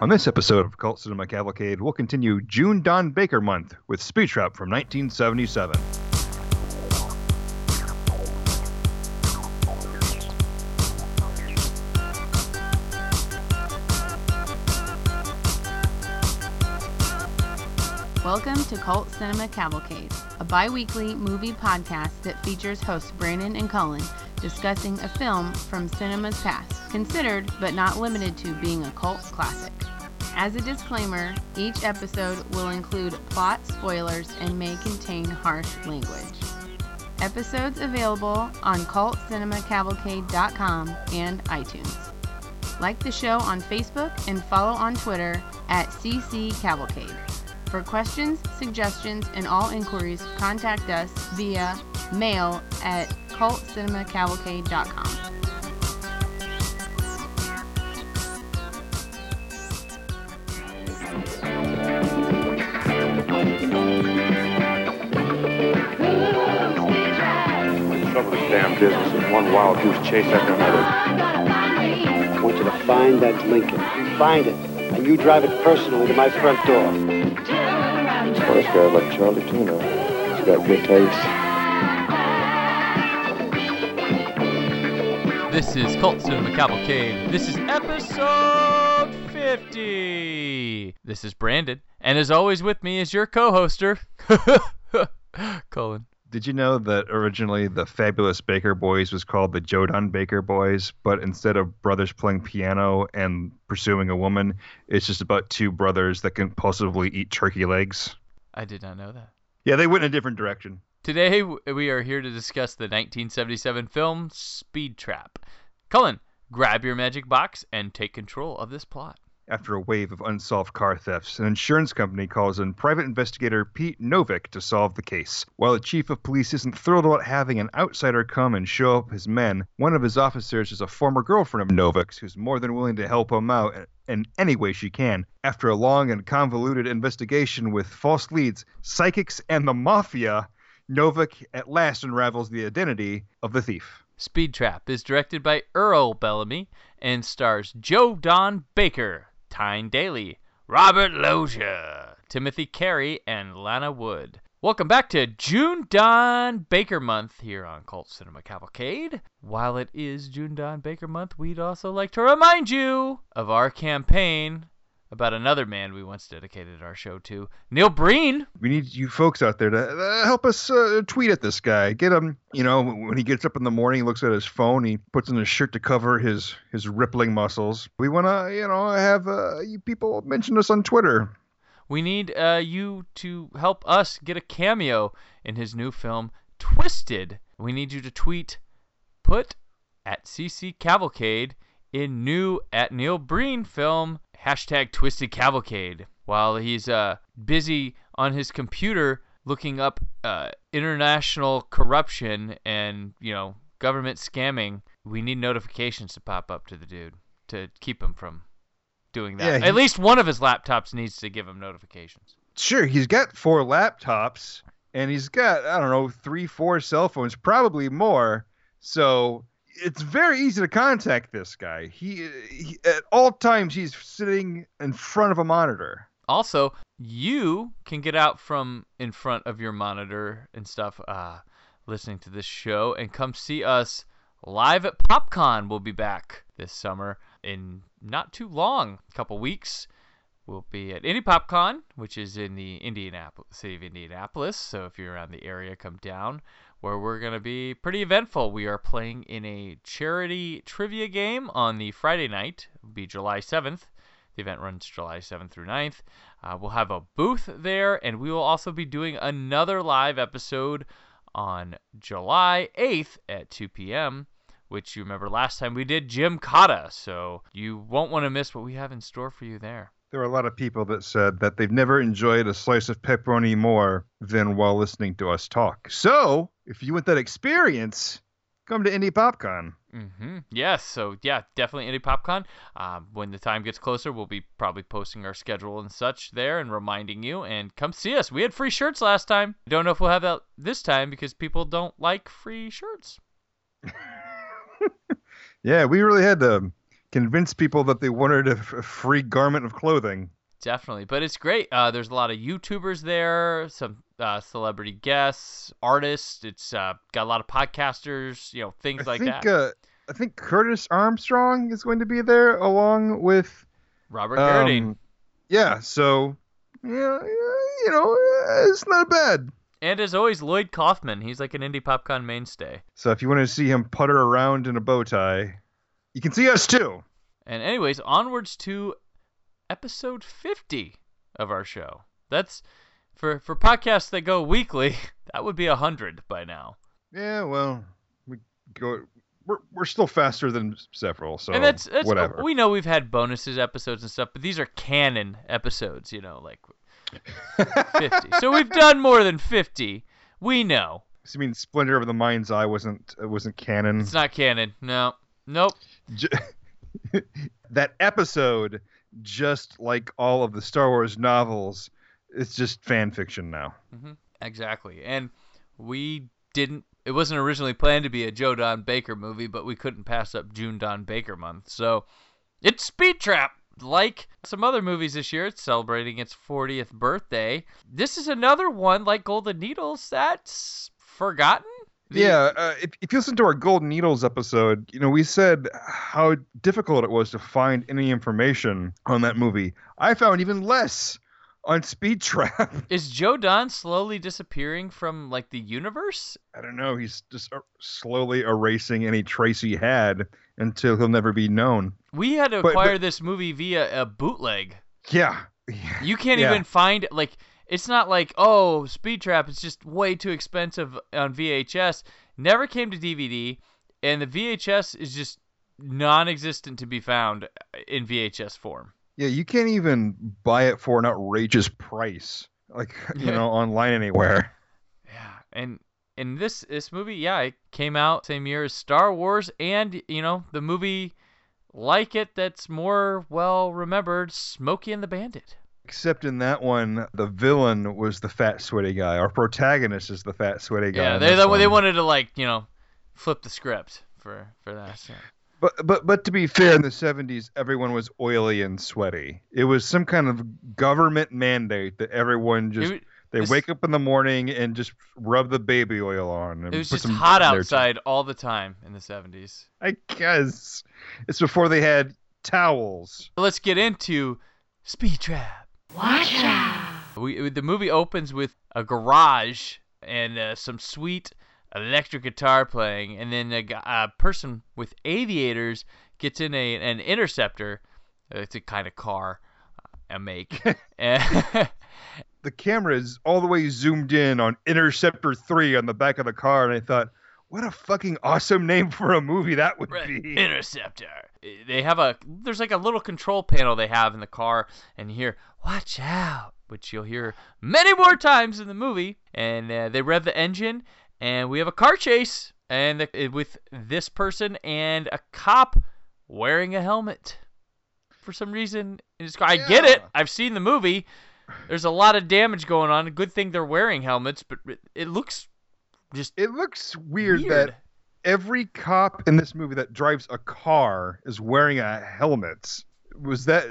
On this episode of Cult Cinema Cavalcade, we'll continue June Don Baker Month with Speed Trap from 1977. Welcome to Cult Cinema Cavalcade, a bi weekly movie podcast that features hosts Brandon and Cullen discussing a film from cinema's past, considered but not limited to being a cult classic. As a disclaimer, each episode will include plot spoilers and may contain harsh language. Episodes available on cultcinemacavalcade.com and iTunes. Like the show on Facebook and follow on Twitter at CC Cavalcade. For questions, suggestions, and all inquiries, contact us via mail at cultcinemacavalcade.com. trouble this damn business is one wild goose chase after another. I want you to find that Lincoln. You find it, and you drive it personally to my front door. This guy's like Charlie Tuna. He's got good taste. This is Cult Cinema Cavalcade. This is episode 50. This is Brandon, and as always with me is your co-hoster, Cullen. Did you know that originally the Fabulous Baker Boys was called the Joe Don Baker Boys, but instead of brothers playing piano and pursuing a woman, it's just about two brothers that compulsively eat turkey legs? I did not know that. Yeah, they went in a different direction. Today we are here to discuss the 1977 film Speed Trap. Cullen, grab your magic box and take control of this plot. After a wave of unsolved car thefts, an insurance company calls in private investigator Pete Novick to solve the case. While the chief of police isn't thrilled about having an outsider come and show up his men, one of his officers is a former girlfriend of Novick's who's more than willing to help him out in any way she can. After a long and convoluted investigation with false leads, psychics, and the mafia, Novick at last unravels the identity of the thief. Speed Trap is directed by Earl Bellamy and stars Joe Don Baker, Tyne Daly, Robert Loggia, Timothy Carey, and Lana Wood. Welcome back to June Don Baker Month here on Cult Cinema Cavalcade. While it is June Don Baker Month, we'd also like to remind you of our campaign about another man we once dedicated our show to, Neil Breen. We need you folks out there to uh, help us uh, tweet at this guy. Get him, you know, when he gets up in the morning, he looks at his phone, he puts on his shirt to cover his his rippling muscles. We want to, you know, have uh, you people mention us on Twitter. We need uh, you to help us get a cameo in his new film, Twisted. We need you to tweet, put at CC Cavalcade in new at Neil Breen film, hashtag Twisted Cavalcade. While he's uh, busy on his computer looking up uh, international corruption and, you know, government scamming, we need notifications to pop up to the dude to keep him from doing that. Yeah, he- At least one of his laptops needs to give him notifications. Sure, he's got four laptops and he's got I don't know three, four cell phones, probably more. So it's very easy to contact this guy. He, he at all times he's sitting in front of a monitor. Also, you can get out from in front of your monitor and stuff, uh, listening to this show, and come see us live at PopCon. We'll be back this summer in not too long, a couple weeks. We'll be at Indie PopCon, which is in the Indianapolis city of Indianapolis. So if you're around the area, come down. Where we're gonna be pretty eventful. We are playing in a charity trivia game on the Friday night. It'll be July 7th. The event runs July 7th through 9th. Uh, we'll have a booth there, and we will also be doing another live episode on July 8th at 2 p.m., which you remember last time we did Gymkata. So you won't want to miss what we have in store for you there. There were a lot of people that said that they've never enjoyed a slice of pepperoni more than while listening to us talk. So, if you want that experience, come to Indie PopCon. Mm-hmm. Yes. So yeah, definitely Indie PopCon. Um, when the time gets closer, we'll be probably posting our schedule and such there and reminding you. And come see us. We had free shirts last time. Don't know if we'll have that this time because people don't like free shirts. Yeah, we really had to convince people that they wanted a, free garment of clothing. Definitely, but it's great. Uh, there's a lot of YouTubers there, some uh, celebrity guests, artists. It's uh, got a lot of podcasters, you know, things I like think that. Uh, I think Curtis Armstrong is going to be there along with Robert Carradine. um, yeah. So yeah, you know, it's not bad. And as always, Lloyd Kaufman. He's like an Indie PopCon mainstay. So if you want to see him putter around in a bow tie, you can see us too. And anyways, onwards to episode 50 of our show. That's for for podcasts that go weekly. That would be a hundred by now. Yeah, well, we go. We're, we're still faster than several, so and that's, that's whatever. we know we've had bonuses episodes and stuff, but these are canon episodes. You know, like 50. so we've done more than 50. We know So you mean Splinter of the Mind's Eye wasn't uh, wasn't canon? it's not canon. No, nope. J- that episode, just like all of the Star Wars novels, it's just fan fiction now. Exactly. And we didn't it wasn't originally planned to be a Joe Don Baker movie, but we couldn't pass up June Don Baker month. So it's Speed Trap. Like some other movies this year, it's celebrating its 40th birthday. This is another one like Golden Needles that's forgotten. The- Yeah, uh, if, if you listen to our Golden Needles episode, you know, we said how difficult it was to find any information on that movie. I found even less on Speed Trap. Is Joe Don slowly disappearing from like the universe? I don't know. He's just uh, slowly erasing any trace he had until he'll never be known. We had to But- acquire but- this movie via a bootleg. Yeah. You can't Yeah. even find like it's not like oh Speed Trap is just way too expensive on VHS. Never came to DVD, and the VHS is just non-existent to be found in VHS form. Yeah, you can't even buy it for an outrageous price, like you Yeah. know, online anywhere. Yeah, and and this this movie, yeah, it came out same year as Star Wars, and you know the movie like it that's more well remembered, Smokey and the Bandit. Except in that one, the villain was the fat, sweaty guy. Our protagonist is the fat, sweaty guy. Yeah, they this they, one. they wanted to like you know flip the script for for that. So. But but but to be fair, in the '70s, everyone was oily and sweaty. It was some kind of government mandate that everyone just It, they this- wake up in the morning and just rub the baby oil on. And it was put just some hot in their- outside all the time in the 70s. I guess it's before they had towels. Let's get into Speed Trap. Watch out! We the movie opens with a garage and uh, some sweet electric guitar playing, and then a, a person with aviators gets in a an interceptor. It's a kind of car, uh, a make. And- the camera is all the way zoomed in on Interceptor 3 on the back of the car, and I thought, what a fucking awesome name for a movie that would Right, be. Interceptor. They have a there's like a little control panel they have in the car, and you hear "Watch out," which you'll hear many more times in the movie. And uh, they rev the engine, and we have a car chase, and the, with this person and a cop wearing a helmet for some reason. in his car. I get it. I've seen the movie. There's a lot of damage going on. Good thing they're wearing helmets, but it- it looks just It looks weird, weird. that every cop in this movie that drives a car is wearing a helmet. Was that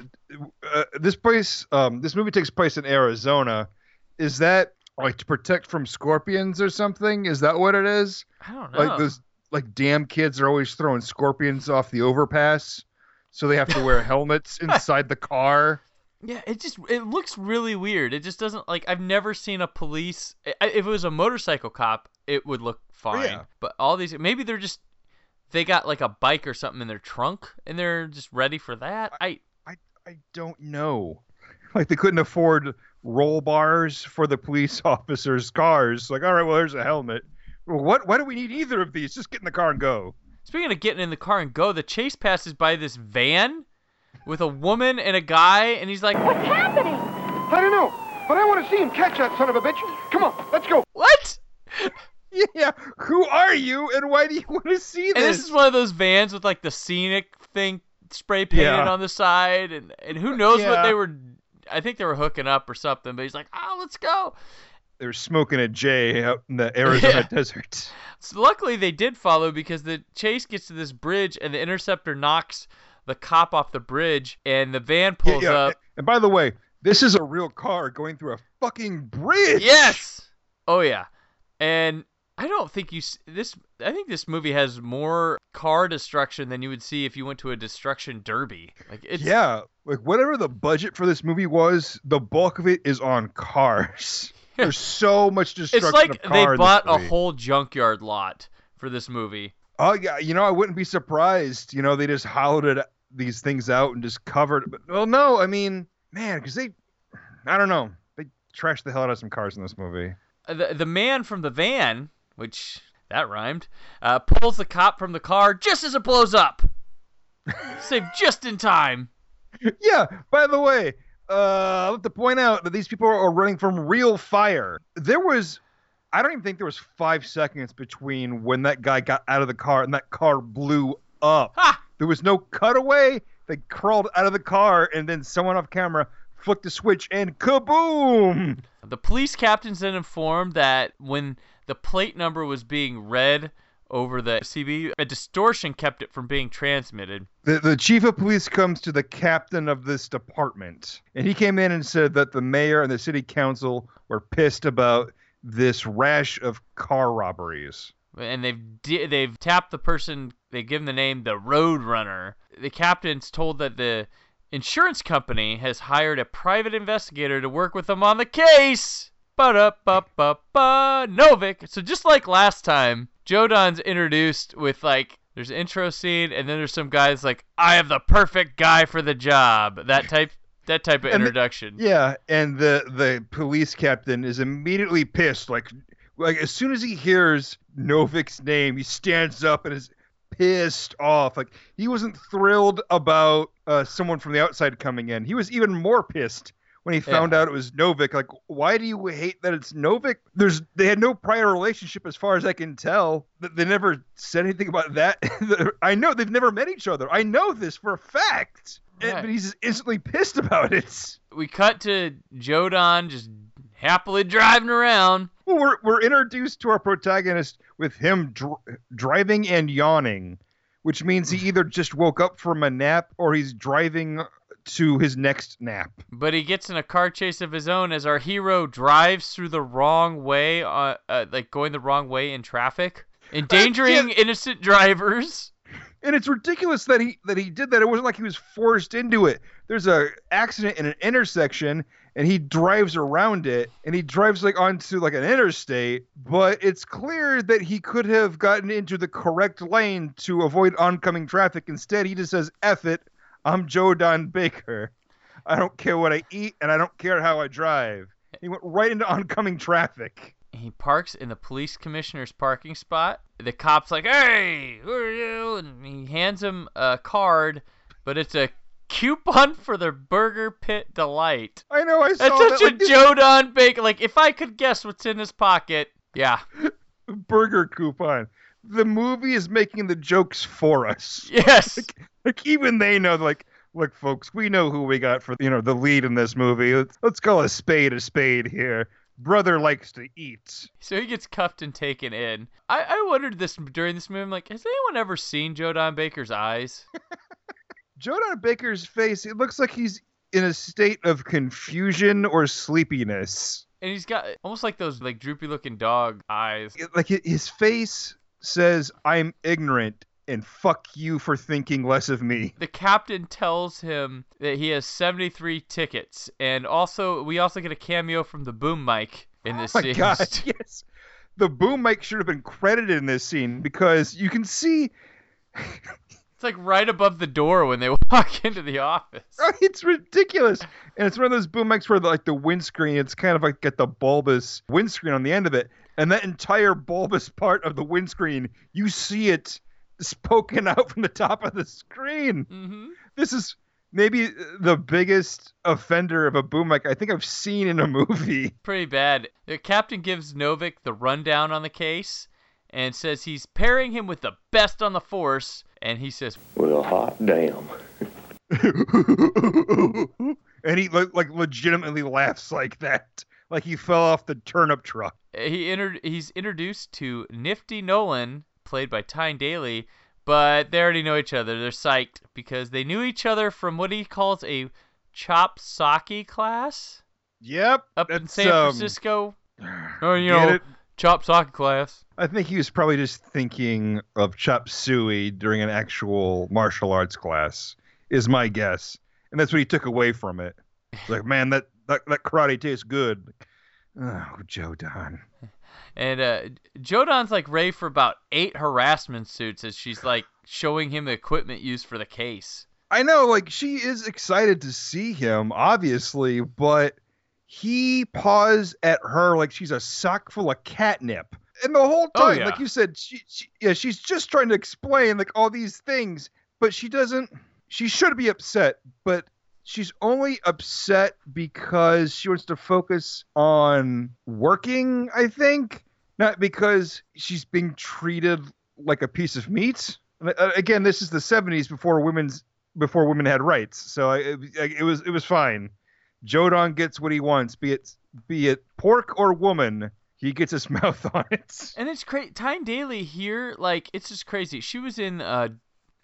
uh, this place? Um, this movie takes place in Arizona. Is that like to protect from scorpions or something? Is that what it is? I don't know. Like those like damn kids are always throwing scorpions off the overpass, so they have to wear helmets inside the car. Yeah, it just it looks really weird. It just doesn't like I've never seen a police. If it was a motorcycle cop, it would look oh, fine. yeah. But all these maybe they're just they got like a bike or something in their trunk and they're just ready for that. I I I don't know. Like they couldn't afford roll bars for the police officers' cars. Like, all right, well, there's a helmet. Well, what? Why do we need either of these? Just get in the car and go. speaking of getting in the car and go, the chase passes by this van with a woman and a guy, and he's like, "What's happening?" I don't know, but I want to see him catch that son of a bitch. Come on, let's go. "What?" Yeah, who are you, and why do you want to see this? And this? this is one of those vans with like the scenic thing spray painted Yeah. on the side, and and who knows what they were. I think they were hooking up or something, but he's like, "Oh, let's go." They're smoking a J out in the Arizona Yeah. desert. So luckily they did follow because the chase gets to this bridge and the interceptor knocks the cop off the bridge, and the van pulls Yeah, yeah. up. And by the way, this is a real car going through a fucking bridge. Yes. Oh yeah, and I don't think you this. I think this movie has more car destruction than you would see if you went to a destruction derby. Like it's Yeah, like whatever the budget for this movie was, the bulk of it is on cars. There's so much destruction It's like they car in this bought a whole junkyard lot for this movie. Oh yeah, you know I wouldn't be surprised. You know they just hollowed it, these things out and just covered. it. But well, no, I mean, man, because they, I don't know, they trashed the hell out of some cars in this movie. Uh, The the man from the van, which that rhymed, uh, pulls the cop from the car just as it blows up. Saved just in time. yeah. By the way, uh, I have to point out that these people are running from real fire. There was, I don't even think there was five seconds between when that guy got out of the car and that car blew up. Ha! There was no cutaway. They crawled out of the car and then someone off camera flicked the switch and kaboom! The police captain's then informed that when the plate number was being read over the CB, a distortion kept it from being transmitted. The, the chief of police comes to the captain of this department, and he came in and said that the mayor and the city council were pissed about this rash of car robberies. and they've di- they've tapped the person. They give him the name the Road Runner. The captain's told that the insurance company has hired a private investigator to work with them on the case. Ba da ba ba ba Novick. So just like last time, Joe Don's introduced with like there's an intro scene, and then there's some guys like I have the perfect guy for the job. That type that type of And the- introduction. Yeah, and the the police captain is immediately pissed. Like, like as soon as he hears Novick's name, he stands up and is pissed off. Like he wasn't thrilled about uh, someone from the outside coming in. He was even more pissed when he found out it was Novick. Like, why do you hate that it's Novick? There's they had no prior relationship as far as I can tell. They never said anything about that. I know they've never met each other. I know this for a fact. And- but he's just instantly pissed about it. We cut to Joe Don just happily driving around. Well, we're we're introduced to our protagonist with him dr- driving and yawning, which means he either just woke up from a nap or he's driving to his next nap. But he gets in a car chase of his own as our hero drives through the wrong way, uh, uh, like going the wrong way in traffic, endangering innocent drivers. And it's ridiculous that he that he did that. It wasn't like he was forced into it. There's a accident in an intersection and he drives around it and he drives like onto like an interstate, but it's clear that he could have gotten into the correct lane to avoid oncoming traffic. Instead, he just says, F it, I'm Joe Don Baker. I don't care what I eat and I don't care how I drive. He went right into oncoming traffic. He parks in the police commissioner's parking spot. The cop's like, "Hey, who are you?" And he hands him a card, but it's a coupon for the Burger Pit Delight. I know I saw That's that such a like, this Joe Don Baker. Like, if I could guess what's in his pocket, yeah, burger coupon. The movie is making the jokes for us. yes. like even they know like look folks we know who we got for you know the lead in this movie let's, let's call a spade a spade here brother likes to eat So he gets cuffed and taken in. I, I wondered this during this movie. I'm like, has anyone ever seen Joe Don Baker's eyes? Jonah Baker's face it looks like he's in a state of confusion or sleepiness And he's got almost like those like droopy looking dog eyes. It- like his face says i'm ignorant and fuck you for thinking less of me The captain tells him that he has 73 tickets, and also we also get a cameo from the boom mic in this oh my scene. god yes the boom mic should have been credited in this scene because you can see It's like right above the door when they walk into the office. It's ridiculous, and it's one of those boom mics where like the windscreen, it's kind of like got the bulbous windscreen on the end of it, and that entire bulbous part of the windscreen, you see it just poking out from the top of the screen. hmm This is maybe the biggest offender of a boom mic I think I've seen in a movie. Pretty bad. The captain gives Novick the rundown on the case and says he's pairing him with the best on the force, and he says, Well, hot damn. and he like, like legitimately laughs like that, like he fell off the turnip truck. he inter- he's introduced to Nifty Nolan, played by Tyne Daly, but they already know each other. They're psyched because they knew each other from what he calls a chop socky class Yep. up in San um, Francisco. Oh, you know, it? chop socky class. I think he was probably just thinking of chop suey during an actual martial arts class, is my guess. And that's what he took away from it. Like, man, that, that, that karate tastes good. Oh, Joe Don. And uh, Joe Don's like Ray for about eight harassment suits as she's like showing him the equipment used for the case. I know, like, she is excited to see him, obviously, but he paws at her like she's a sock full of catnip. And the whole Oh, time, yeah. like you said, she, she yeah, she's just trying to explain like all these things, but she doesn't she should be upset, but she's only upset because she wants to focus on working, I think, not because she's being treated like a piece of meat. Uh, Again, this is the 70s before women's before women had rights, so I, it, it was it was fine. Joe Don gets what he wants, be it be it pork or woman. He gets his mouth on it. And it's crazy. Tyne Daly here, like, it's just crazy. She was in uh,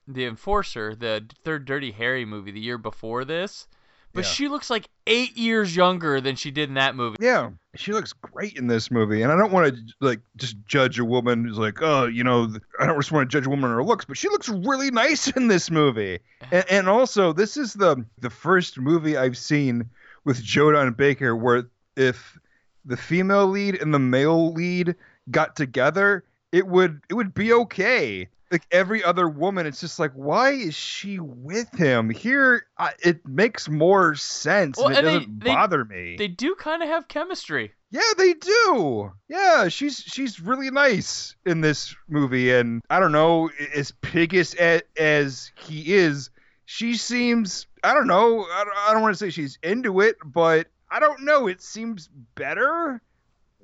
The Enforcer, the third Dirty Harry movie, the year before this. But Yeah. she looks like eight years younger than she did in that movie. Yeah, she looks great in this movie, and I don't want to like just judge a woman who's like, oh, you know, I don't just want to judge a woman on her looks, but she looks really nice in this movie. And, and also, this is the the first movie I've seen with Joe Don Baker where if the female lead and the male lead got together, it would it would be okay. Like every other woman, it's just like, why is she with him? Here, I, it makes more sense, Well, and it and doesn't they- bother me. They do kind of have chemistry. Yeah, they do. Yeah, she's she's really nice in this movie, and I don't know, as piggish as, as he is, she seems I don't know. I don't, I don't want to say she's into it, but I don't know. It seems better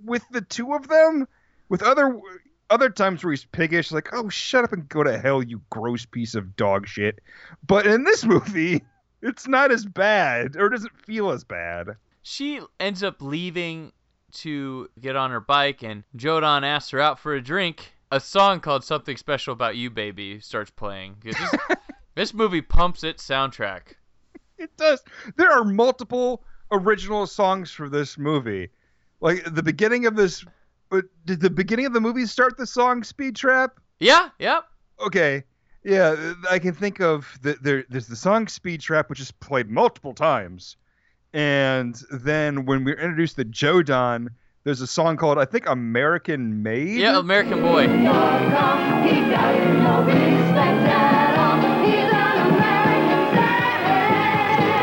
with the two of them. With other other times where he's piggish, like oh shut up and go to hell, you gross piece of dog shit. But in this movie, it's not as bad, or doesn't feel as bad. She ends up leaving to get on her bike, and Joe Don asks her out for a drink. A song called Something Special About You, Baby starts playing. This, this movie pumps its soundtrack. It does. There are multiple original songs for this movie. Like the beginning of this, did the beginning of the movie start the song "Speed Trap"? Yeah, yep. Okay, yeah, I can think of the, there. There's the song "Speed Trap," which is played multiple times, and then when we're introduced to Joe Don, there's a song called I think "American Made." Yeah, American Boy.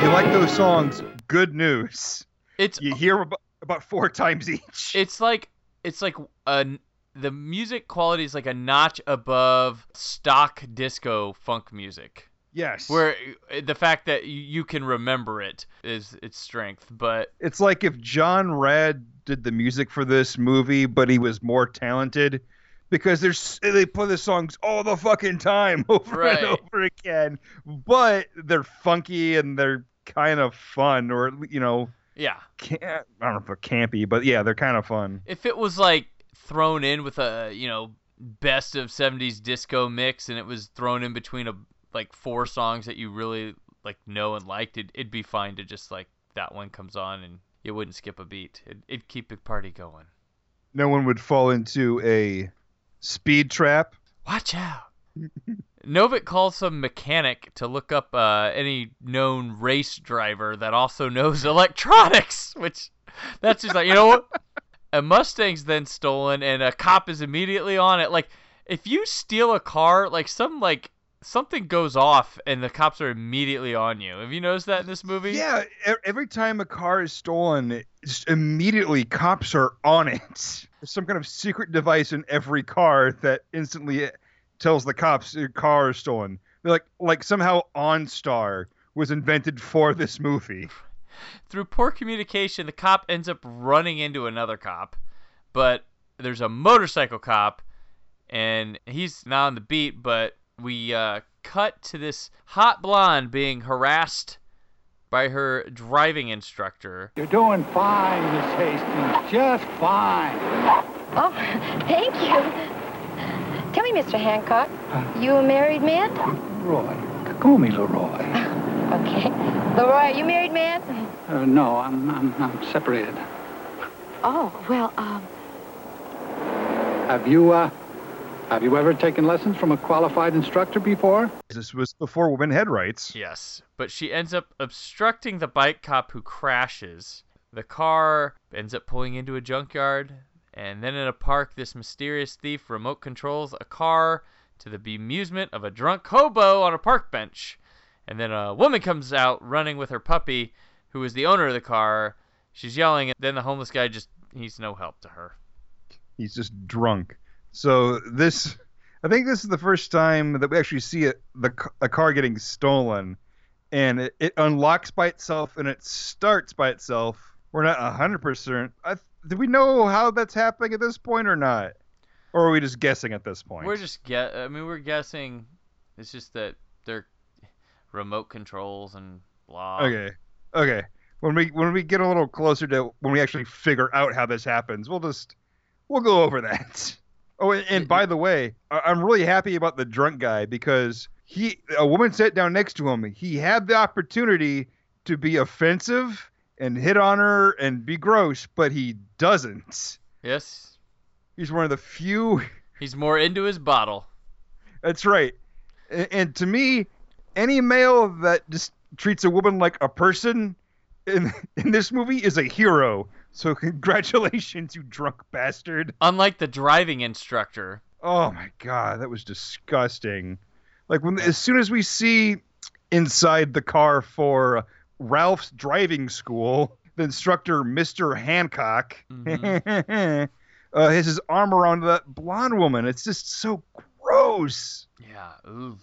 you like those songs? Good news. It's You hear about, about four times each. it's like it's like a the music quality is like a notch above stock disco funk music. yes. Where uh, the fact that you can remember it is its strength, but It's like if John Rad did the music for this movie, but he was more talented. Because there's they play the songs all the fucking time over Right. and over again, but they're funky and they're kind of fun, or you know, yeah. can't, I don't know if they're campy, but yeah, they're kind of fun. If it was like thrown in with a, you know, best of 70s disco mix and it was thrown in between a like four songs that you really like know and liked, it, it'd be fine to just like that one comes on and you wouldn't skip a beat. It, it'd keep the party going. No one would fall into a speed trap. Watch out. Novick calls some mechanic to look up uh, any known race driver that also knows electronics, which that's just like, you know what? A Mustang's then stolen and a cop is immediately on it. Like, if you steal a car, like, some, like, something goes off and the cops are immediately on you. Have you noticed that in this movie? Yeah, every time a car is stolen, immediately cops are on it. There's some kind of secret device in every car that instantly tells the cops your car is stolen. They're like, like somehow OnStar was invented for this movie. through poor communication, the cop ends up running into another cop, but there's a motorcycle cop, and he's not on the beat. But we uh, cut to this hot blonde being harassed by her driving instructor. You're doing fine, Miss Hastings. Just fine. Oh, thank you. Tell me, Mr. Hancock, you a married man? Roy. Call me Leroy. Okay. Leroy, are you married man? Uh, no, I'm, I'm, I'm separated. Oh, well, um, Have you, uh, have you ever taken lessons from a qualified instructor before? This was before women had rights. Yes, but she ends up obstructing the bike cop who crashes. The car ends up pulling into a junkyard, and then in a park, this mysterious thief remote controls a car to the bemusement of a drunk hobo on a park bench. And then a woman comes out running with her puppy, who is the owner of the car. She's yelling, and then the homeless guy just, he's no help to her. He's just drunk. So this, I think this is the first time that we actually see it, the a car getting stolen, and it, it unlocks by itself and it starts by itself. We're not hundred percent. Do we know how that's happening at this point or not, or are we just guessing at this point? We're just get. I mean, we're guessing. It's just that they're remote controls and blah. Okay. Okay. When we when we get a little closer to when we actually figure out how this happens, we'll just we'll go over that. Oh, and, and by the way, I'm really happy about the drunk guy because he a woman sat down next to him. He had the opportunity to be offensive and hit on her and be gross, but he doesn't. Yes, He's one of the few he's more into his bottle. That's right. And, and to me, any male that just treats a woman like a person in in this movie is a hero. So congratulations, you drunk bastard. Unlike the driving instructor. Oh my god, that was disgusting. Like when as soon as we see inside the car for Ralph's driving school, the instructor, Mr. Hancock, uh, has his arm around that blonde woman. It's just so gross. Yeah. Ooh.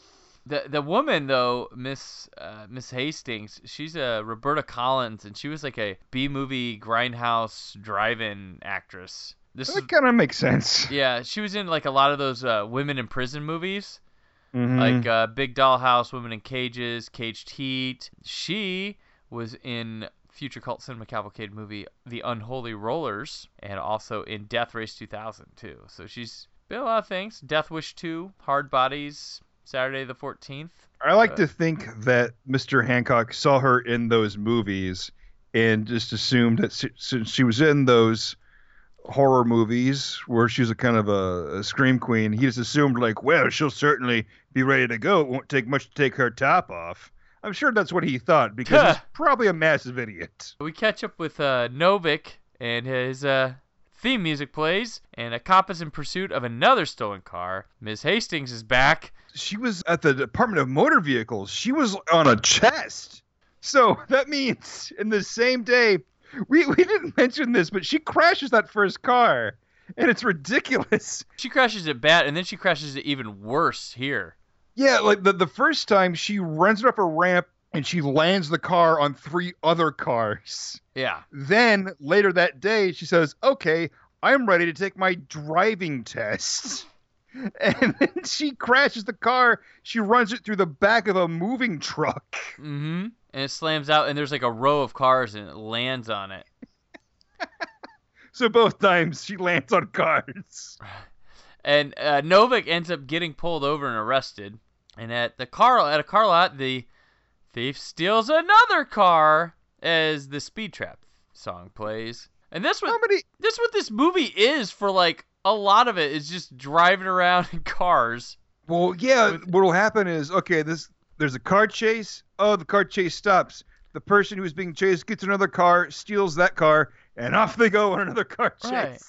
The the woman though, Miss uh, Miss Hastings, she's a Roberta Collins, and she was like a B movie grindhouse drive-in actress. This That kind of makes sense. yeah, she was in like a lot of those uh, women in prison movies, Mhm. like uh, Big Dollhouse, Women in Cages, Caged Heat. She was in future cult cinema cavalcade movie The Unholy Rollers, and also in Death Race 2000 too. So she's been a lot of things. Death Wish 2, Hard Bodies, Saturday the 14th. I like Uh, to think that Mr. Hancock saw her in those movies and just assumed that since she was in those horror movies where she was a kind of a, a scream queen, he just assumed like, well, she'll certainly be ready to go. It won't take much to take her top off. I'm sure that's what he thought because he's probably a massive idiot. We catch up with uh, Novick and his uh, theme music plays, and a cop is in pursuit of another stolen car. Ms. Hastings is back. She was at the Department of Motor Vehicles. She was on a chest. So that means in the same day, we, we didn't mention this, but she crashes that first car. And it's ridiculous. She crashes it bad, and then she crashes it even worse here. Yeah, like the, the first time she runs it up a ramp and she lands the car on three other cars. Yeah. Then later that day, she says, Okay, I'm ready to take my driving test. And then she crashes the car. She runs it through the back of a moving truck. Mm-hmm. And it slams out, and there's like a row of cars, and it lands on it. So both times she lands on cars. And uh, Novick ends up getting pulled over and arrested. And at the car at a car lot, the thief steals another car as the Speed Trap song plays. And this what many? this what this movie is for like a lot of it is just driving around in cars. Well, yeah. What'll happen is okay. This there's a car chase. Oh, the car chase stops. The person who's being chased gets another car, steals that car, and off they go on another car chase. Right.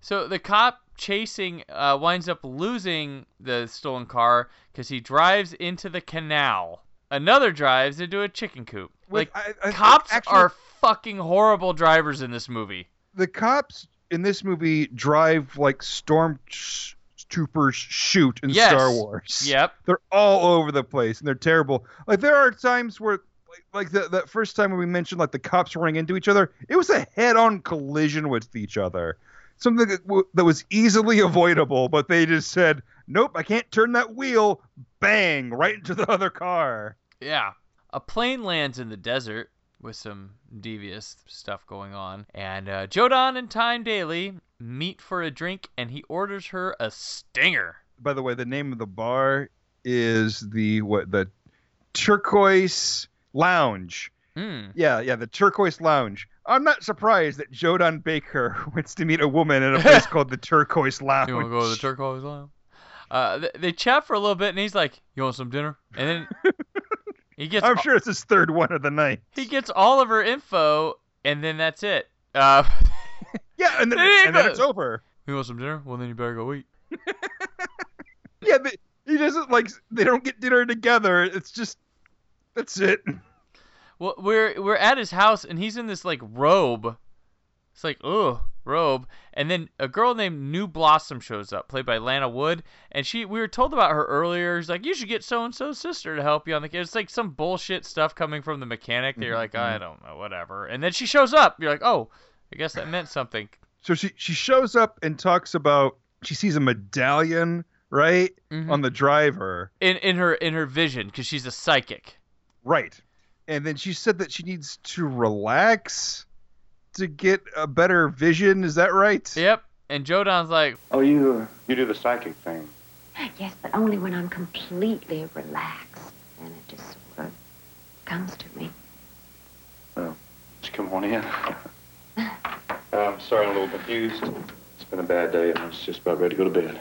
So the cop chasing uh, winds up losing the stolen car because he drives into the canal. Another drives into a chicken coop. Wait, like I- I cops actually- are fucking horrible drivers in this movie. The cops in this movie drive like stormtroopers shoot in Yes. Star Wars. Yep. They're all over the place and they're terrible. Like there are times where like, like the, that first time when we mentioned like the cops running into each other, it was a head-on collision with each other. Something that, w- that was easily avoidable, but they just said, "Nope, I can't turn that wheel." Bang! Right into the other car. Yeah. A plane lands in the desert with some devious stuff going on, and uh, Joe Don and Tyne Daly meet for a drink, and he orders her a stinger. by the way, the name of the bar is the what the Turquoise Lounge. Hmm. Yeah, yeah, the Turquoise Lounge. I'm not surprised that Joe Don Baker wants to meet a woman in a place called the Turquoise Lounge. You want to go to the turquoise lounge? Uh, they, they chat for a little bit, and he's like, "You want some dinner?" And then he gets I'm sure it's his third one of the night. he gets all of her info, and then that's it. Uh, Yeah, and then, and then it's over. you want some dinner? Well, then you better go eat. Yeah, but he doesn't like. They don't get dinner together. It's just that's it. Well, we're we're at his house, and he's in this like robe. It's like, ugh, robe. And then a girl named New Blossom shows up, played by Lana Wood, and she we were told about her earlier. She's like, you should get so and so's sister to help you on the. Case. It's like some bullshit stuff coming from the mechanic. that You're like, I don't know, whatever. And then she shows up. You're like, oh, I guess that meant something. So she she shows up and talks about she sees a medallion right Mhm. on the driver. In in her in her vision, because she's a psychic. Right. And then she said that she needs to relax to get a better vision. Is that right? Yep. And Joe Don's like, Oh, you you do the psychic thing. Yes, but only when I'm completely relaxed. And it just sort of comes to me. Oh, well, just come on in. I'm um, sorry, I'm a little confused. It's been a bad day, and I was just about ready to go to bed.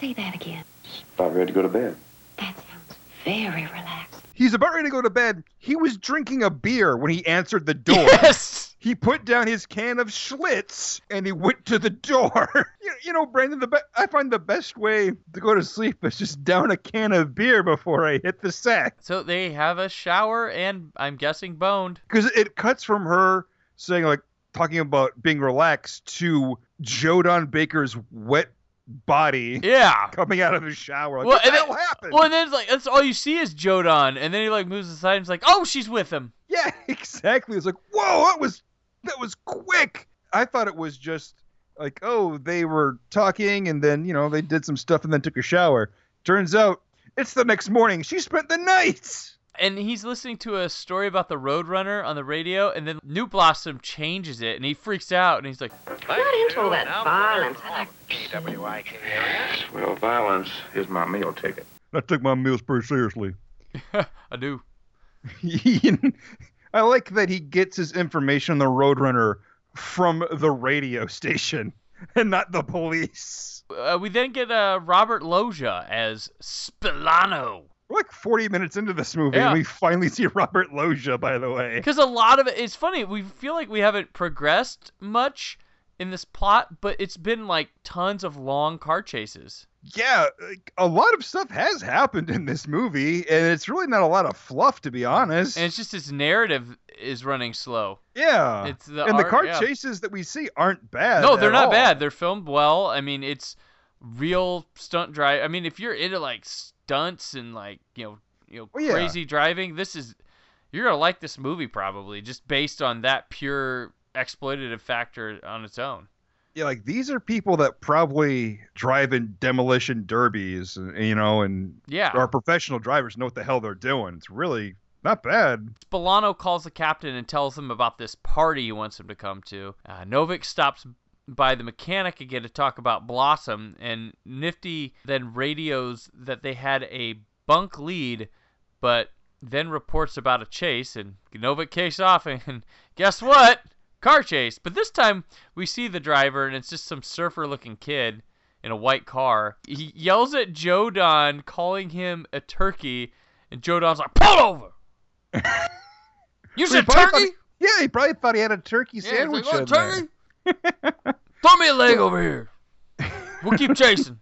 Say that again. Just about ready to go to bed. That sounds very relaxed. He's about ready to go to bed. He was drinking a beer when he answered the door. yes. He put down his can of Schlitz and he went to the door. you, you know, Brandon, the be- I find the best way to go to sleep is just down a can of beer before I hit the sack. So they have a shower, and I'm guessing boned. Because it cuts from her saying, like, talking about being relaxed to Joe Don Baker's wet body Yeah. coming out of the shower. Like, Well, what the and hell then- happened? Well, and then it's like that's all you see is Joe Don, and then he like moves aside and he's like, "Oh, she's with him." Yeah, exactly. It's like, whoa, that was that was quick. I thought it was just like, oh, they were talking and then, you know, they did some stuff and then took a shower. Turns out it's the next morning. She spent the night. And he's listening to a story about the Roadrunner on the radio, and then New Blossom changes it, and he freaks out, and he's like, I'm Not into all that violence. I like Well, violence is my meal ticket. I took my meals pretty seriously. "I do." I like that he gets his information on the Roadrunner from the radio station and not the police. Uh, we then get uh, Robert Loggia as Spilano. We're like 40 minutes into this movie Yeah. and we finally see Robert Loggia, by the way. Because a lot of it, it's funny. We feel like we haven't progressed much in this plot, but it's been like tons of long car chases. yeah, like, a lot of stuff has happened in this movie, and it's really not a lot of fluff, to be honest. And it's just its narrative is running slow. yeah, It's the and the car yeah. chases that we see aren't bad. No, they're not all. bad. They're filmed well. I mean, it's real stunt drive. I mean, if you're into like stunts and like you know, you know, Oh, yeah. crazy driving, this is you're gonna like this movie probably just based on that pure exploitative factor on its own. Yeah, like these are people that probably drive in demolition derbies, and, you know, and Yeah. are professional drivers, know what the hell they're doing. It's really not bad. Spilano calls the captain and tells him about this party he wants him to come to. Uh, Novick stops by the mechanic again to talk about Blossom, and Nifty then radios that they had a bunk lead, but then reports about a chase, and Novick takes off, and guess what? Car chase. But this time we see the driver, and it's just some surfer-looking kid in a white car. He yells at Joe Don, calling him a turkey, and Joe Don's like, "Pull over!" You said thought turkey? yeah, he probably thought he had a turkey Yeah, sandwich like, "Oh, in there. Throw me a leg over here. We'll keep chasing.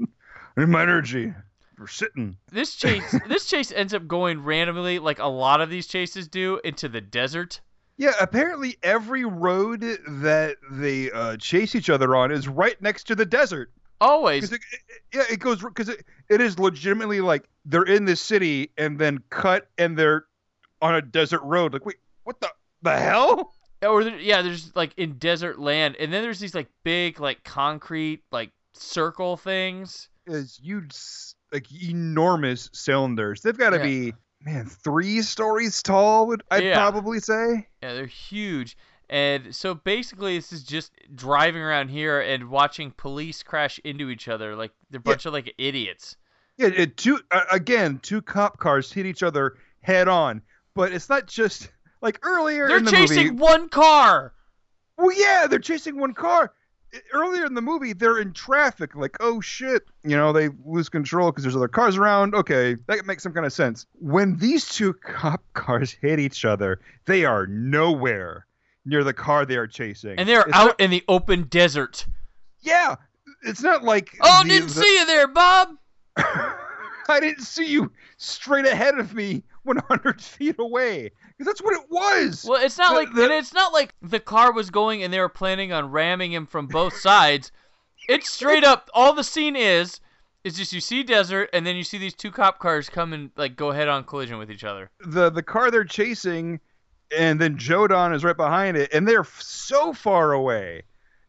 I need my energy, we're sitting. This chase, this chase ends up going randomly, like a lot of these chases do, into the desert. Yeah, apparently every road that they uh, chase each other on is right next to the desert. Always. it, it- yeah, it goes because it, it is legitimately like they're in this city and then cut and they're on a desert road. Like, wait, what the the hell? Or there, yeah, there's like in desert land, and then there's these like big like concrete like circle things. Is huge, like enormous cylinders. They've got to Yeah. be man three stories tall. Would I'd Yeah. probably say. Yeah, they're huge. And so basically, this is just driving around here and watching police crash into each other like they're a bunch of like idiots. Yeah, it, two uh, again, two cop cars hit each other head on, but it's not just like earlier They're in the chasing movie. one car. Well, yeah, they're chasing one car. Earlier in the movie, they're in traffic. Like, oh shit, you know, they lose control because there's other cars around. Okay, that makes some kind of sense. When these two cop cars hit each other, they are nowhere near the car they are chasing. And they're It's out not- in the open desert. yeah, it's not like. Oh, the- didn't the- see you there, Bob. I didn't see you straight ahead of me 100 feet away. Because that's what it was. Well, it's not The- like the- and it's not like the car was going and they were planning on ramming him from both sides. It's straight up. All the scene is is just you see desert and then you see these two cop cars come and like go head on collision with each other. the the car they're chasing, and then Joe Don is right behind it, and they're f- so far away.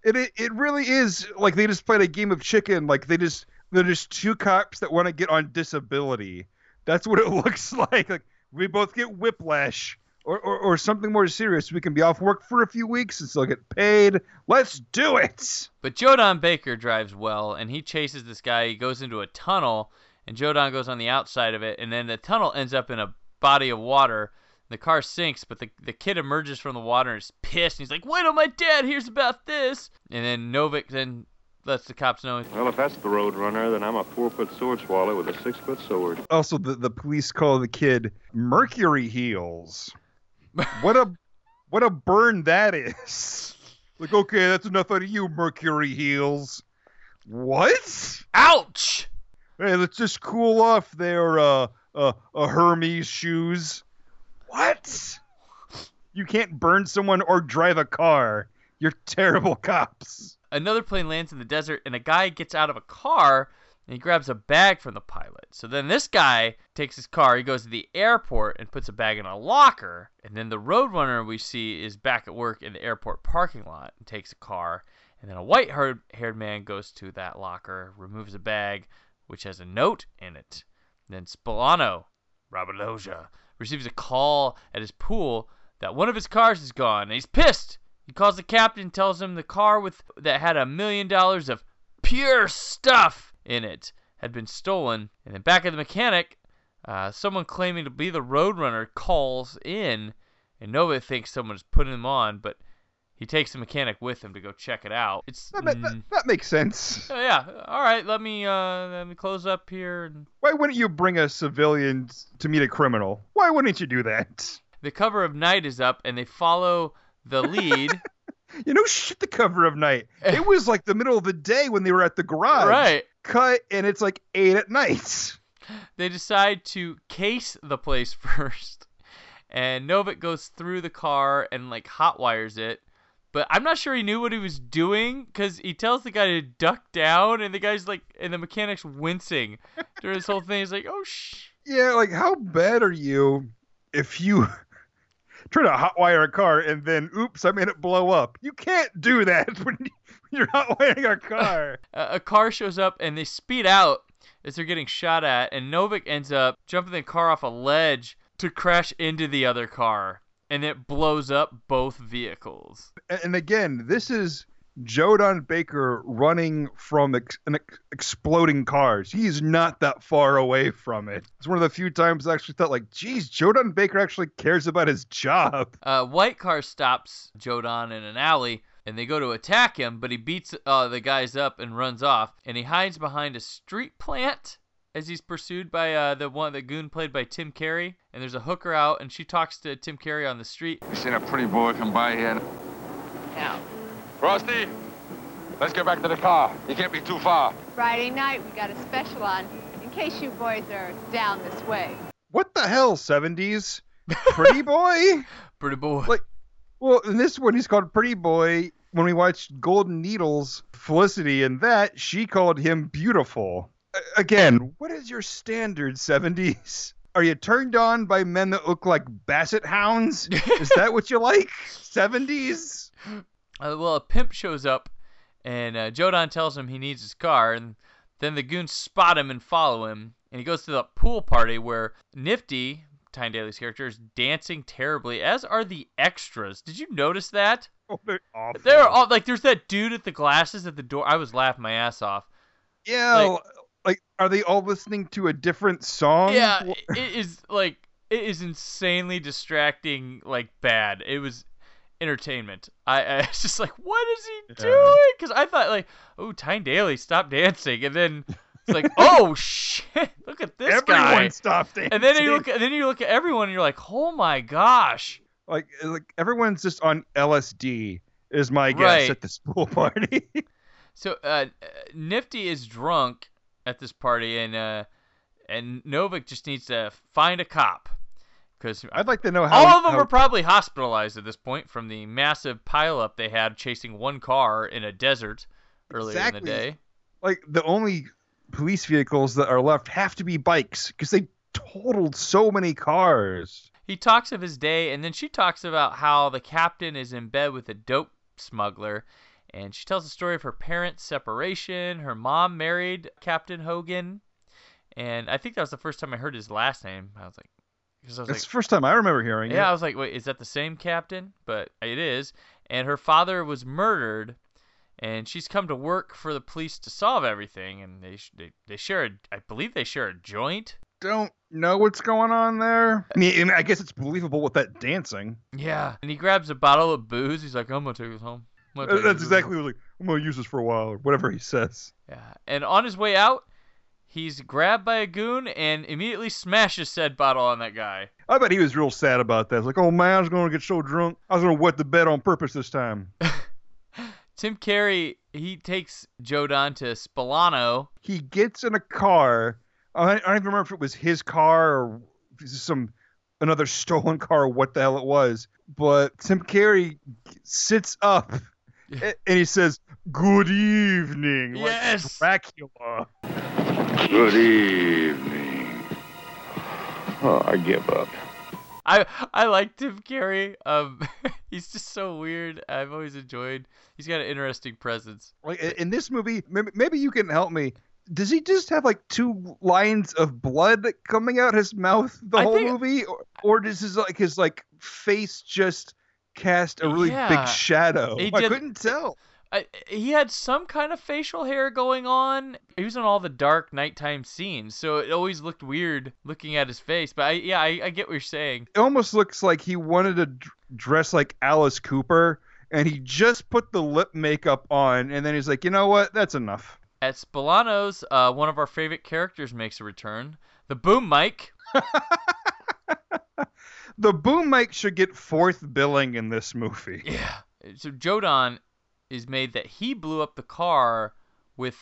It, it it really is like they just played a game of chicken. Like they just they're just two cops that want to get on disability. That's what it looks like. Like we both get whiplash. Or, or, or something more serious. We can be off work for a few weeks and still get paid. Let's do it. But Joe Don Baker drives well and he chases this guy. He goes into a tunnel and Joe Don goes on the outside of it and then the tunnel ends up in a body of water. The car sinks, but the the kid emerges from the water and is pissed. And he's like, "Wait till my dad hears about this." And then Novick then lets the cops know. Well, if that's the road runner, then I'm a four foot sword swallow with a six foot sword. Also, the, the police call the kid Mercury Heels. What a what a burn that is. Like, okay, that's enough out of you, Mercury Heels. What? Ouch! Hey, let's just cool off there, uh, uh, uh Hermes shoes. What? You can't burn someone or drive a car. You're terrible cops. Another plane lands in the desert, and a guy gets out of a car and he grabs a bag from the pilot. So then this guy takes his car, he goes to the airport and puts a bag in a locker. And then the Roadrunner we see is back at work in the airport parking lot and takes a car. And then a white haired man goes to that locker, removes a bag, which has a note in it. And then Spilano, Robert Loggia, receives a call at his pool that one of his cars is gone, and he's pissed. He calls the captain, tells him the car with that had a million dollars of pure stuff in it had been stolen. And then back at the mechanic, uh, someone claiming to be the Roadrunner calls in, and nobody thinks someone's putting him on, but he takes the mechanic with him to go check it out. It's That, that, that makes sense. oh, yeah. All right, let me uh, let me close up here. And... Why wouldn't you bring a civilian to meet a criminal? Why wouldn't you do that? The cover of Night is up, and they follow the lead. You know, shit, the cover of night. It was like the middle of the day when they were at the garage. right. Cut, and it's like 8 at night. they decide to case the place first. And Novick goes through the car and like hot wires it. But I'm not sure he knew what he was doing because he tells the guy to duck down, and the guy's like, and the mechanic's wincing during this whole thing. He's like, "Oh shh." Yeah, like, how bad are you if you try to hotwire a car and then, oops, I made it blow up? You can't do that when you're hotwiring a car. A, a car shows up and they speed out as they're getting shot at, and Novick ends up jumping the car off a ledge to crash into the other car, and it blows up both vehicles. and again, this is Joe Don Baker running from ex- an ex- exploding cars. He's not that far away from it. It's one of the few times I actually thought, like, geez, Joe Don Baker actually cares about his job. Uh, white car stops Joe Don in an alley, and they go to attack him, but he beats uh, the guys up and runs off, and he hides behind a street plant as he's pursued by uh, the one the goon played by Tim Carey. And there's a hooker out, and she talks to Tim Carey on the street. You seen a pretty boy come by here? No. Frosty, let's get back to the car. You can't be too far. Friday night, we got a special on in case you boys are down this way. What the hell, 70s? Pretty boy? Pretty boy. Like, well, in this one, he's called Pretty Boy. When we watched Golden Needles, Felicity, and that, she called him beautiful. A- again, what is your standard, 70s? Are you turned on by men that look like basset hounds? Is that what you like? 70s? Uh, well, a pimp shows up, and uh, Joe Don tells him he needs his car, and then the goons spot him and follow him, and he goes to the pool party where Nifty, Tyne Daly's character, is dancing terribly, as are the extras. Did you notice that? Oh, they're awful. They're all like, there's that dude at the glasses at the door. I was laughing my ass off. yeah. like- Like, are they all listening to a different song? Yeah, it is like it is insanely distracting, like bad. It was entertainment. I, I was just like, what is he doing? Because I thought like, oh, Tyne Daly, stop dancing, and then it's like, oh shit, look at this Everyone guy. stopped dancing. And then you look, and then you look at everyone, and you're like, oh my gosh. like like everyone's just on LSD is my guess Right. at this pool party. So uh, Nifty is drunk at this party, and uh, and Novick just needs to find a cop because I'd like to know how all of them how- were probably hospitalized at this point from the massive pileup they had chasing one car in a desert earlier in the day. like the only police vehicles that are left have to be bikes because they totaled so many cars. He talks of his day, and then she talks about how the captain is in bed with a dope smuggler. And she tells the story of her parents' separation. Her mom married Captain Hogan. And I think that was the first time I heard his last name. I was like, because That's like, the first time I remember hearing it. Yeah, I was like, wait, is that the same captain? But it is. And her father was murdered, and she's come to work for the police to solve everything. And they they, they share a, I believe they share a joint. Don't know what's going on there. I mean, I guess it's believable with that dancing. Yeah. And he grabs a bottle of booze. He's like, I'm gonna take this home. Uh, That's exactly what like I'm gonna use this for a while or whatever he says. Yeah. And on his way out, he's grabbed by a goon and immediately smashes said bottle on that guy. I bet he was real sad about that. It's like, oh man, I was gonna get so drunk, I was gonna wet the bed on purpose this time. Tim Carey, he takes Joe Don to Spilano. He gets in a car. I I don't even remember if it was his car or some another stolen car or what the hell it was. But Tim Carey sits up and he says, "Good evening." like Yes. Dracula. Good evening. Oh, I give up. I I like Tim Carey. Um, he's just so weird. I've always enjoyed. He's got an interesting presence. Like in this movie, maybe, maybe you can help me. Does he just have like two lines of blood coming out his mouth the I whole think- movie, or, or does his like his like face just cast a really Yeah. big shadow? He I did- couldn't tell. I, he had some kind of facial hair going on. He was in all the dark nighttime scenes, so it always looked weird looking at his face. But I, yeah, I, I get what you're saying. It almost looks like he wanted to d- dress like Alice Cooper, and he just put the lip makeup on, and then he's like, you know what? That's enough. At Spilano's, uh, one of our favorite characters makes a return. The boom mic. The boom mic should get fourth billing in this movie. Yeah. So Joe Don is made that he blew up the car with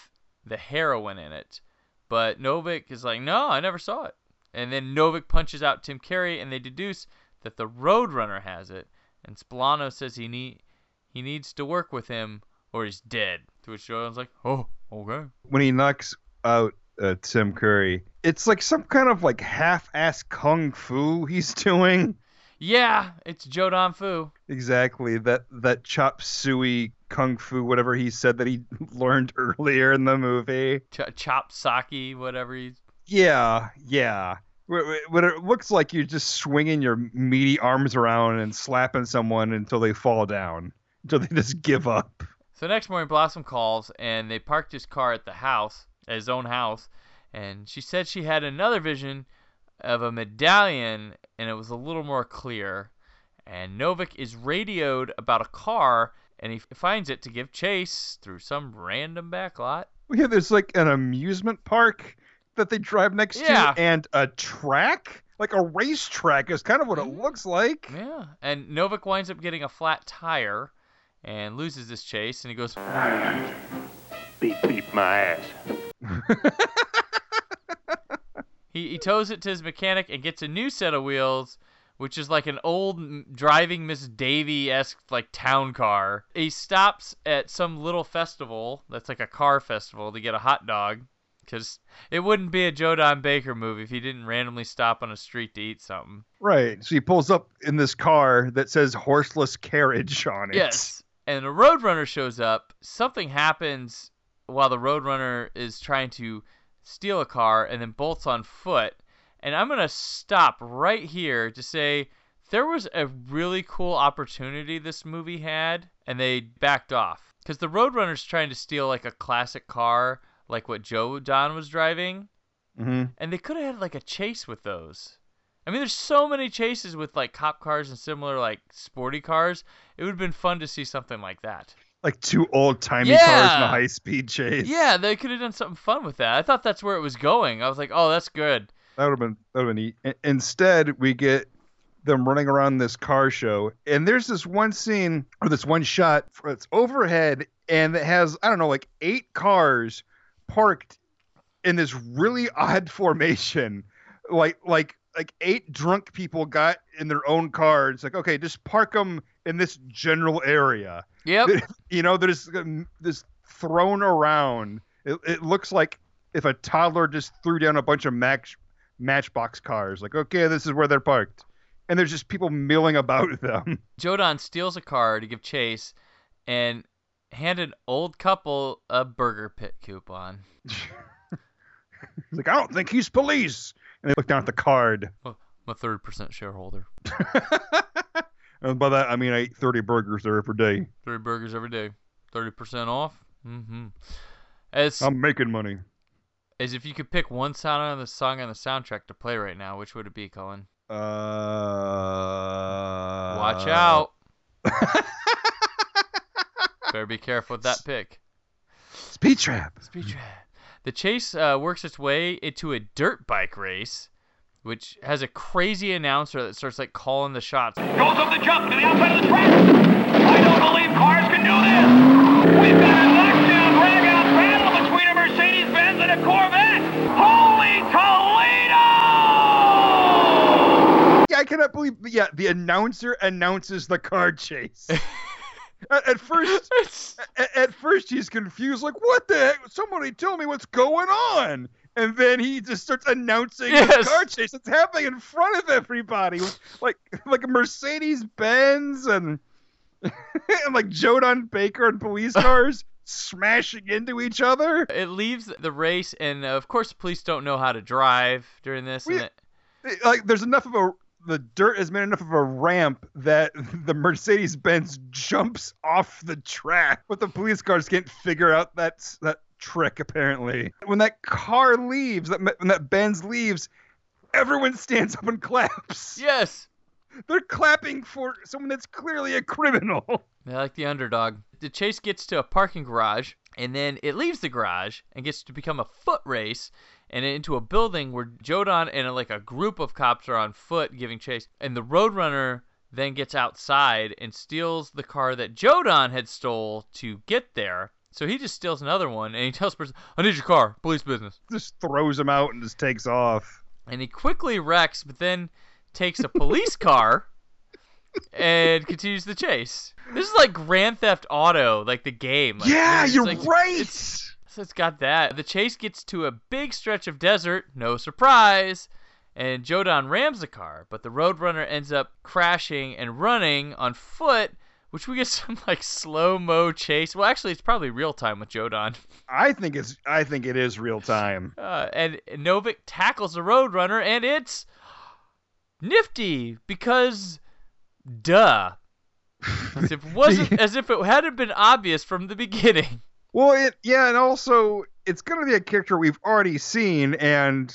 the heroin in it. But Novick is like, no, I never saw it. And then Novick punches out Tim Carey, and they deduce that the Roadrunner has it. And Spilano says he need he needs to work with him or he's dead. To which Joe Don's like, oh, okay. when he knocks out uh, Tim Carey, it's like some kind of like half-ass kung fu he's doing. Yeah, it's Joe Don Fu. Exactly that that chop suey kung fu, whatever he said that he learned earlier in the movie. Ch- chop socky, whatever he's. Yeah, yeah. But it looks like you're just swinging your meaty arms around and slapping someone until they fall down, until they just give up. So next morning, Blossom calls, and they parked his car at the house, at his own house, and she said she had another vision of a medallion, and it was a little more clear. And Novick is radioed about a car, and he finds it to give chase through some random backlot. Yeah, there's like an amusement park that they drive next Yeah. to, and a track, like a racetrack, is kind of what it looks like. Yeah, and Novick winds up getting a flat tire, and loses this chase, and he goes, Beep, beep my ass. He, he tows it to his mechanic and gets a new set of wheels, which is like an old Driving Miss Daisy esque like town car. He stops at some little festival that's like a car festival to get a hot dog, because it wouldn't be a Joe Don Baker movie if he didn't randomly stop on a street to eat something. Right. So he pulls up in this car that says horseless carriage on it. Yes. And a Roadrunner shows up. Something happens while the Roadrunner is trying to steal a car and then bolts on foot. And I'm gonna stop right here to say there was a really cool opportunity this movie had, and they backed off because the Roadrunner's trying to steal like a classic car, like what Joe Don was driving, hmm and they could have had like a chase with those. I mean, there's so many chases with like cop cars and similar like sporty cars. It would have been fun to see something like that. Like two old timey cars in a high speed chase. Yeah, they could have done something fun with that. I thought that's where it was going. I was like, oh, that's good. That would have been that would have been neat. I- Instead, we get them running around this car show, and there's this one scene or this one shot that's overhead, and it has I don't know like eight cars parked in this really odd formation, like like like eight drunk people got in their own car. It's like okay, just park them in this general area. Yep. you know, there's um, this thrown around. It, it looks like if a toddler just threw down a bunch of match matchbox cars. Like, okay, this is where they're parked, and there's just people milling about them. Joe Don steals a car to give chase and hand an old couple a burger pit coupon. He's like, I don't think he's police. And they look down at the card. I'm a third percent shareholder. And by that, I mean I eat 30 burgers there every day. 30 burgers every day. Thirty percent off. Mm-hmm. As I'm making money. as if you could pick one sound on the song on the soundtrack to play right now, which would it be, Cullen? Uh, Watch out. Better be careful with that pick. Speed trap. Speed trap. The chase uh, works its way into a dirt bike race, which has a crazy announcer that starts like calling the shots. Goes up the jump to the outside of the track. I don't believe cars can do this. We've got a knockdown, drag-out battle between a Mercedes-Benz and a Corvette. Holy Toledo! Yeah, I cannot believe. Yeah, the announcer announces the car chase. at, at first, at, at first he's confused, like, "What the heck? Somebody tell me what's going on." And then he just starts announcing Yes. the car chase that's happening in front of everybody, like like a Mercedes Benz and and like Joe Don Baker and police cars smashing into each other. It leaves the race, and uh, of course, the police don't know how to drive during this. And We- it, like there's enough of a the dirt has made enough of a ramp that the Mercedes Benz jumps off the track, but the police cars can't figure out that that trick apparently. When that car leaves, that when that Benz leaves, everyone stands up and claps. yes, They're clapping for someone that's clearly a criminal. they like the underdog. The chase gets to a parking garage, and then it leaves the garage and gets to become a foot race, and into a building where Joe Don and like a group of cops are on foot giving chase, and the Roadrunner then gets outside and steals the car that Joe Don had stole to get there. So he just steals another one, and he tells the person, "I need your car, police business." Just throws him out and just takes off. and he quickly wrecks, but then takes a police car and continues the chase. This is like Grand Theft Auto, like the game. Like, yeah, you're like- right. it's- So it's got that. The chase gets to a big stretch of desert, no surprise, and Joe Don rams the car, but the Roadrunner ends up crashing and running on foot, which we get some like slow mo chase. Well, actually, it's probably real time with Joe Don. I think it's I think it is real time. Uh, and Novick tackles the Roadrunner, and it's nifty because, duh. As if it wasn't as if it hadn't been obvious from the beginning. Well, it yeah, and also it's gonna be a character we've already seen, and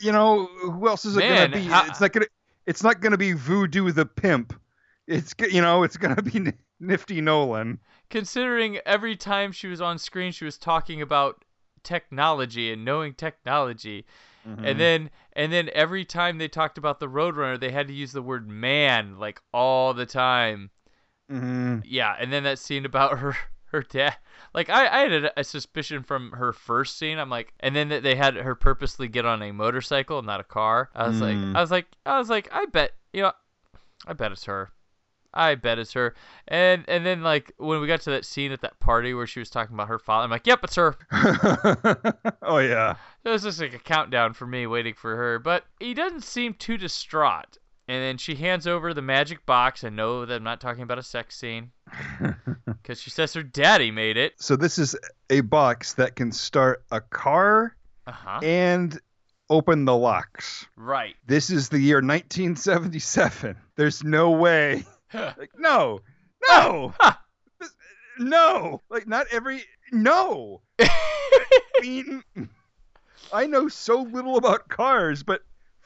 you know who else is it gonna be? how- It's not gonna it's not gonna be Voodoo the pimp. It's you know it's gonna be Nifty Nolan. Considering every time she was on screen, she was talking about technology and knowing technology. Mm-hmm. And then and then every time they talked about the Roadrunner, they had to use the word man like all the time. hmm Yeah, and then that scene about her her dad. Like I, I had a, a suspicion from her first scene. I'm like, and then that they had her purposely get on a motorcycle, not a car. I was like, Mm. I was like, I was like, I bet, you know, I bet it's her. I bet it's her. And and then like when we got to that scene at that party where she was talking about her father, I'm like, yep, it's her. oh yeah. It was just like a countdown for me waiting for her, but he doesn't seem too distraught. And then she hands over the magic box. and know that I'm not talking about a sex scene because she says her daddy made it. So this is a box that can start a car Uh huh. and open the locks. Right. This is the year 1977. There's no way. Like, no, no, no. Like, not every. No. I mean, I know so little about cars, but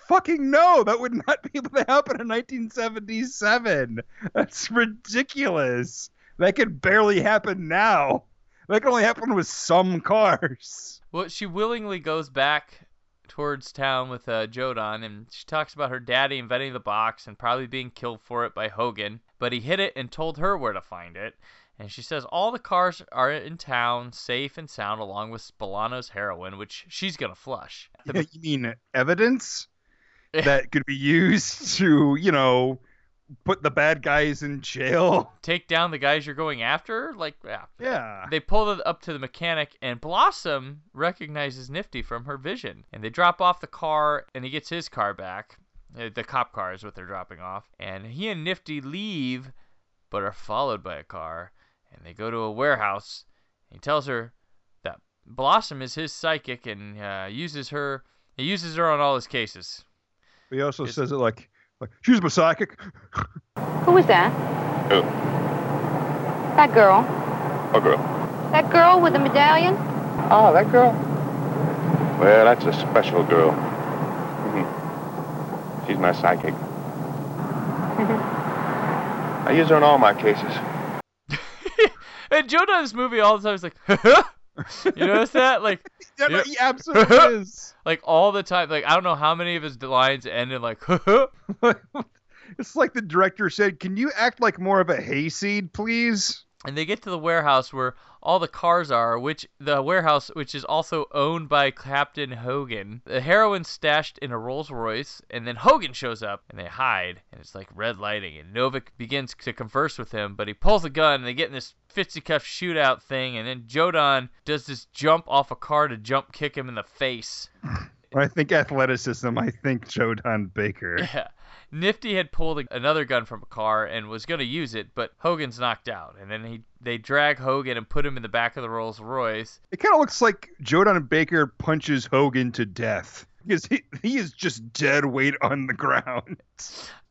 fucking no, that would not be able to happen in 1977. That's ridiculous. That could barely happen now. That can only happen with some cars. Well, she willingly goes back towards town with uh, Joe Don, and she talks about her daddy inventing the box and probably being killed for it by Hogan, but he hid it and told her where to find it. And she says all the cars are in town, safe and sound, along with Spolano's heroin, which she's gonna flush. you mean evidence that could be used to, you know, put the bad guys in jail? Take down the guys you're going after? Like, yeah. Yeah. They pull it up to the mechanic, and Blossom recognizes Nifty from her vision. And they drop off the car, and he gets his car back. Uh, The cop car is what they're dropping off. And he and Nifty leave, but are followed by a car. And they go to a warehouse. He tells her that Blossom is his psychic and uh, uses her. He uses her on all his cases. He also says it like, like she's my psychic. Who was that? Who? That girl. Oh, girl. That girl with the medallion? Oh, that girl? Well, that's a special girl. Mhm. She's my psychic. I use her in all my cases. And Joe does this movie all the time. He's like, you notice that? Like, Yeah, no, he absolutely is. like all the time. Like I don't know how many of his lines end in like, It's like the director said, "Can you act like more of a hayseed, please?" and they get to the warehouse where all the cars are, which the warehouse which is also owned by Captain Hogan. The heroin's stashed in a Rolls Royce, and then Hogan shows up and they hide, and it's like red lighting, and Novick begins to converse with him, but he pulls a gun, and they get in this fisticuff shootout thing, and then Joe Don does this jump off a car to jump kick him in the face. When I think athleticism, I think Joe Don Baker. Yeah. Nifty had pulled another gun from a car and was going to use it, but Hogan's knocked out. And then he they drag Hogan and put him in the back of the Rolls Royce. It kind of looks like Joe Don Baker punches Hogan to death because he he is just dead weight on the ground.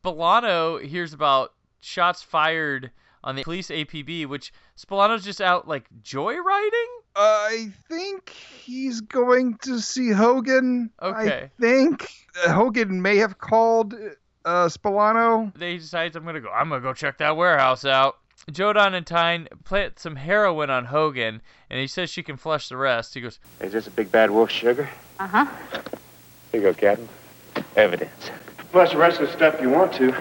Spolano hears about shots fired on the police APB, which Spolano's just out like joyriding. I think he's going to see Hogan. Okay. I think Hogan may have called uh, Spolano. They decides I'm gonna go. I'm gonna go check that warehouse out. Joe Don and Tyne plant some heroin on Hogan, and he says she can flush the rest. He goes, Is this a big bad wolf sugar? Uh-huh. Here you go, Captain. Evidence. Plus the rest of the stuff you want to.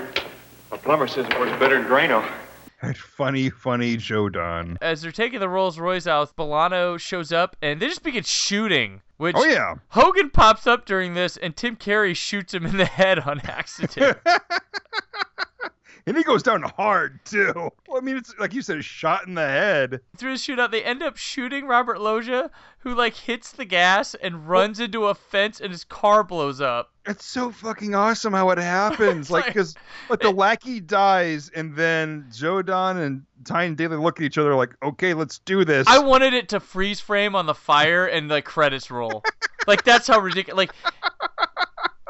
My plumber says it works better than Drano. Funny, funny Joe Don. as they're taking the Rolls Royce out, Bolano shows up and they just begin shooting. Which Oh yeah. Hogan pops up during this and Tim Carey shoots him in the head on accident. and he goes down hard too. Well, I mean, it's like you said, a shot in the head. Through the shootout, they end up shooting Robert Loggia, who like hits the gas and runs into a fence and his car blows up. It's so fucking awesome how it happens. like, because like the lackey dies, and then Joe Don and Tyne Daly look at each other like, "Okay, let's do this." I wanted it to freeze frame on the fire and the credits roll. like that's how ridiculous. Like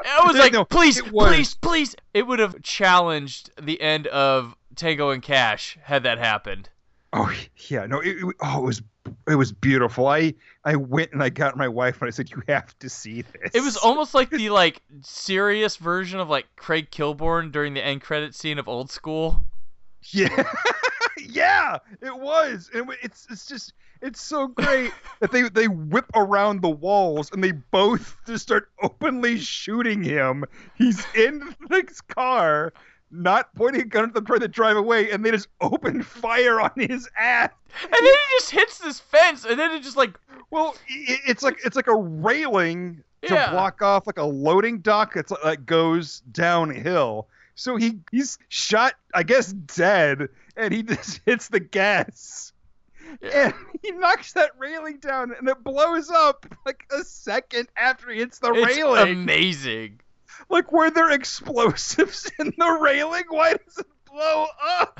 I was like, No, please, please, please. It would have challenged the end of Tango and Cash had that happened. Oh yeah, no, it, it- oh, it was it was beautiful. I I went and I got my wife and I said, "You have to see this." It was almost like the like serious version of like Craig Kilborn during the end credit scene of Old School. Yeah, yeah, it was. And it- it's it's just it's so great that they they whip around the walls and they both just start openly shooting him. He's in his car, not pointing a gun at them, trying to drive away, and they just open fire on his ass. And then he just hits this fence, and then it just like Well, it's like it's like a railing to Yeah. block off like a loading dock that's uh, that goes downhill. So he he's shot, I guess, dead, and he just hits the gas. And he knocks that railing down, and it blows up like a second after he hits the it's railing. amazing. like, were there explosives in the railing? Why does it blow up?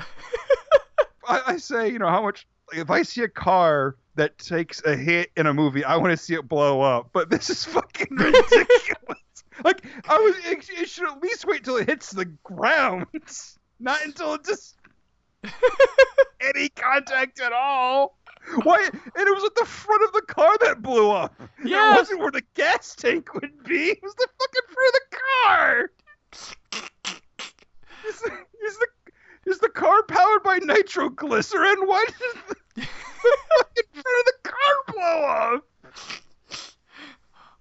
I, I say, you know, how much. Like, if I see a car that takes a hit in a movie, I want to see it blow up. But this is fucking ridiculous. Like I was, it, it should at least wait till it hits the ground, not until it just any contact at all. Why? And it was at the front of the car that blew up. Yeah. It wasn't where the gas tank would be. It was the fucking front of the car. Is the, is the is the car powered by nitroglycerin? Why does the, the fucking front of the car blow up?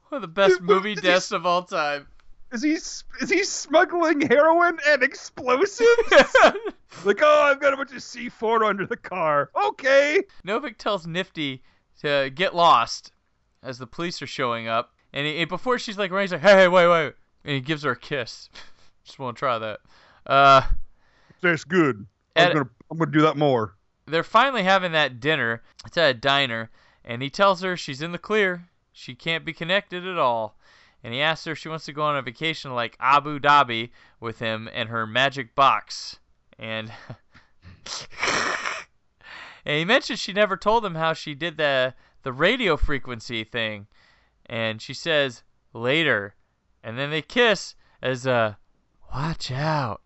One of the best movie deaths of all time. Is he is he smuggling heroin and explosives? like, oh, I've got a bunch of C4 under the car. Okay. Novick tells Nifty to get lost as the police are showing up, and, he, and before she's like, running, he's like, hey, hey, wait, wait, and he gives her a kiss. Just want to try that. Uh, That's good. I'm gonna I'm gonna do that more. they're finally having that dinner. It's at a diner, and he tells her she's in the clear. She can't be connected at all. And he asks her if she wants to go on a vacation like Abu Dhabi with him and her magic box. And and he mentions she never told him how she did the the radio frequency thing. And she says later. And then they kiss as a watch out.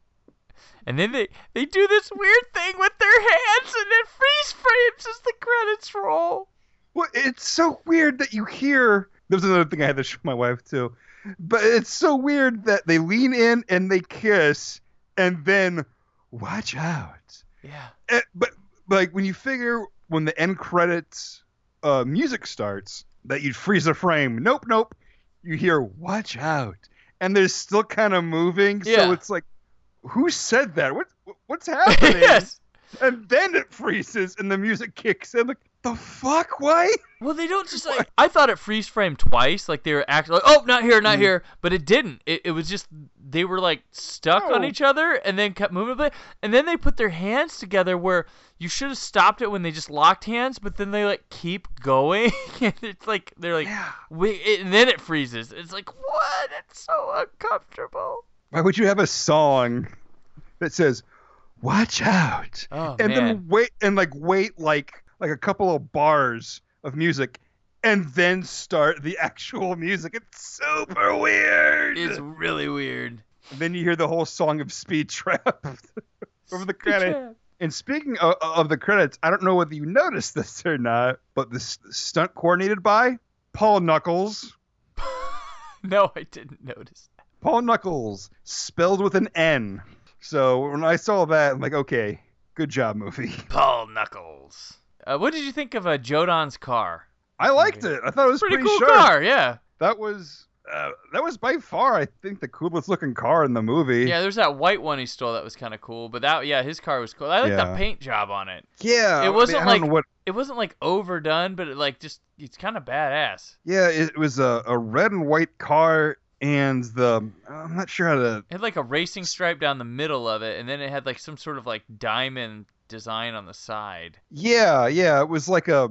And then they, they do this weird thing with their hands and it freeze frames as the credits roll. Well, it's so weird that you hear. There's another thing I had to show my wife too, but it's so weird that they lean in and they kiss, and then watch out. Yeah. Eh, but like when you figure when the end credits uh, music starts that you'd freeze a frame. Nope, nope. You hear watch out, and they're still kind of moving. Yeah. So it's like, who said that? What what's happening? yes. And then it freezes and the music kicks in. Like the fuck? Why? Well, they don't just like. I thought it freeze framed twice. Like they were actually like, oh, not here, not Mm. here. But it didn't. It, it was just they were like stuck on each other and then kept moving bit. And then they put their hands together where you should have stopped it when they just locked hands, but then they like keep going. and it's like they're like, Yeah. wait, it, and then it freezes. It's like what? It's so uncomfortable. Why would you have a song that says "Watch out" Oh and man. then wait and like wait like like a couple of bars of music and then start the actual music? It's super weird. It's really weird. And then you hear the whole song of Speed Trap over the credit. And speaking of, of the credits, I don't know whether you noticed this or not, but the stunt coordinated by Paul Knuckles. No, I didn't notice. Paul Knuckles, spelled with an N. So when I saw that, I'm like, okay, good job, movie. Paul Knuckles. Uh, what did you think of uh, Joe Don's car? I liked it. I thought it was Pretty pretty, cool sharp. car, yeah. That was uh, that was by far, I think, the coolest looking car in the movie. Yeah, there's that white one he stole that was kind of cool, but that yeah, his car was cool. I like Yeah. the paint job on it. Yeah, It wasn't I, mean, like what. it wasn't like overdone, but it like just it's kind of badass. Yeah, it was a, a red and white car, and the I'm not sure how to. It had like a racing stripe down the middle of it, and then it had like some sort of like diamond design on the side. Yeah, yeah, it was like a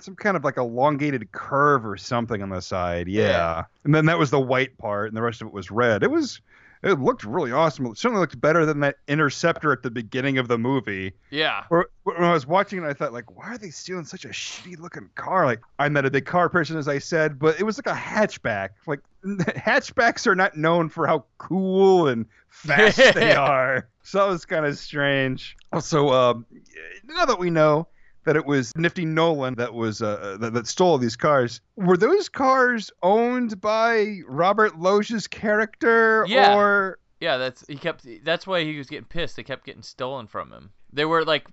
some kind of like elongated curve or something on the side. Yeah. Yeah. And then that was the white part, and the rest of it was red. It was it looked really awesome. It certainly looked better than that interceptor at the beginning of the movie. Yeah. Where, when I was watching it, I thought like, why are they stealing such a shitty looking car? Like I'm not a big car person, as I said, but it was like a hatchback. Like hatchbacks are not known for how cool and fast they are. So that was kind of strange. Also, um, now that we know that it was Nifty Nolan that was uh, that, that stole these cars, were those cars owned by Robert Loggia's character, Yeah. or Yeah, that's he kept. That's why he was getting pissed. They kept getting stolen from him. They were like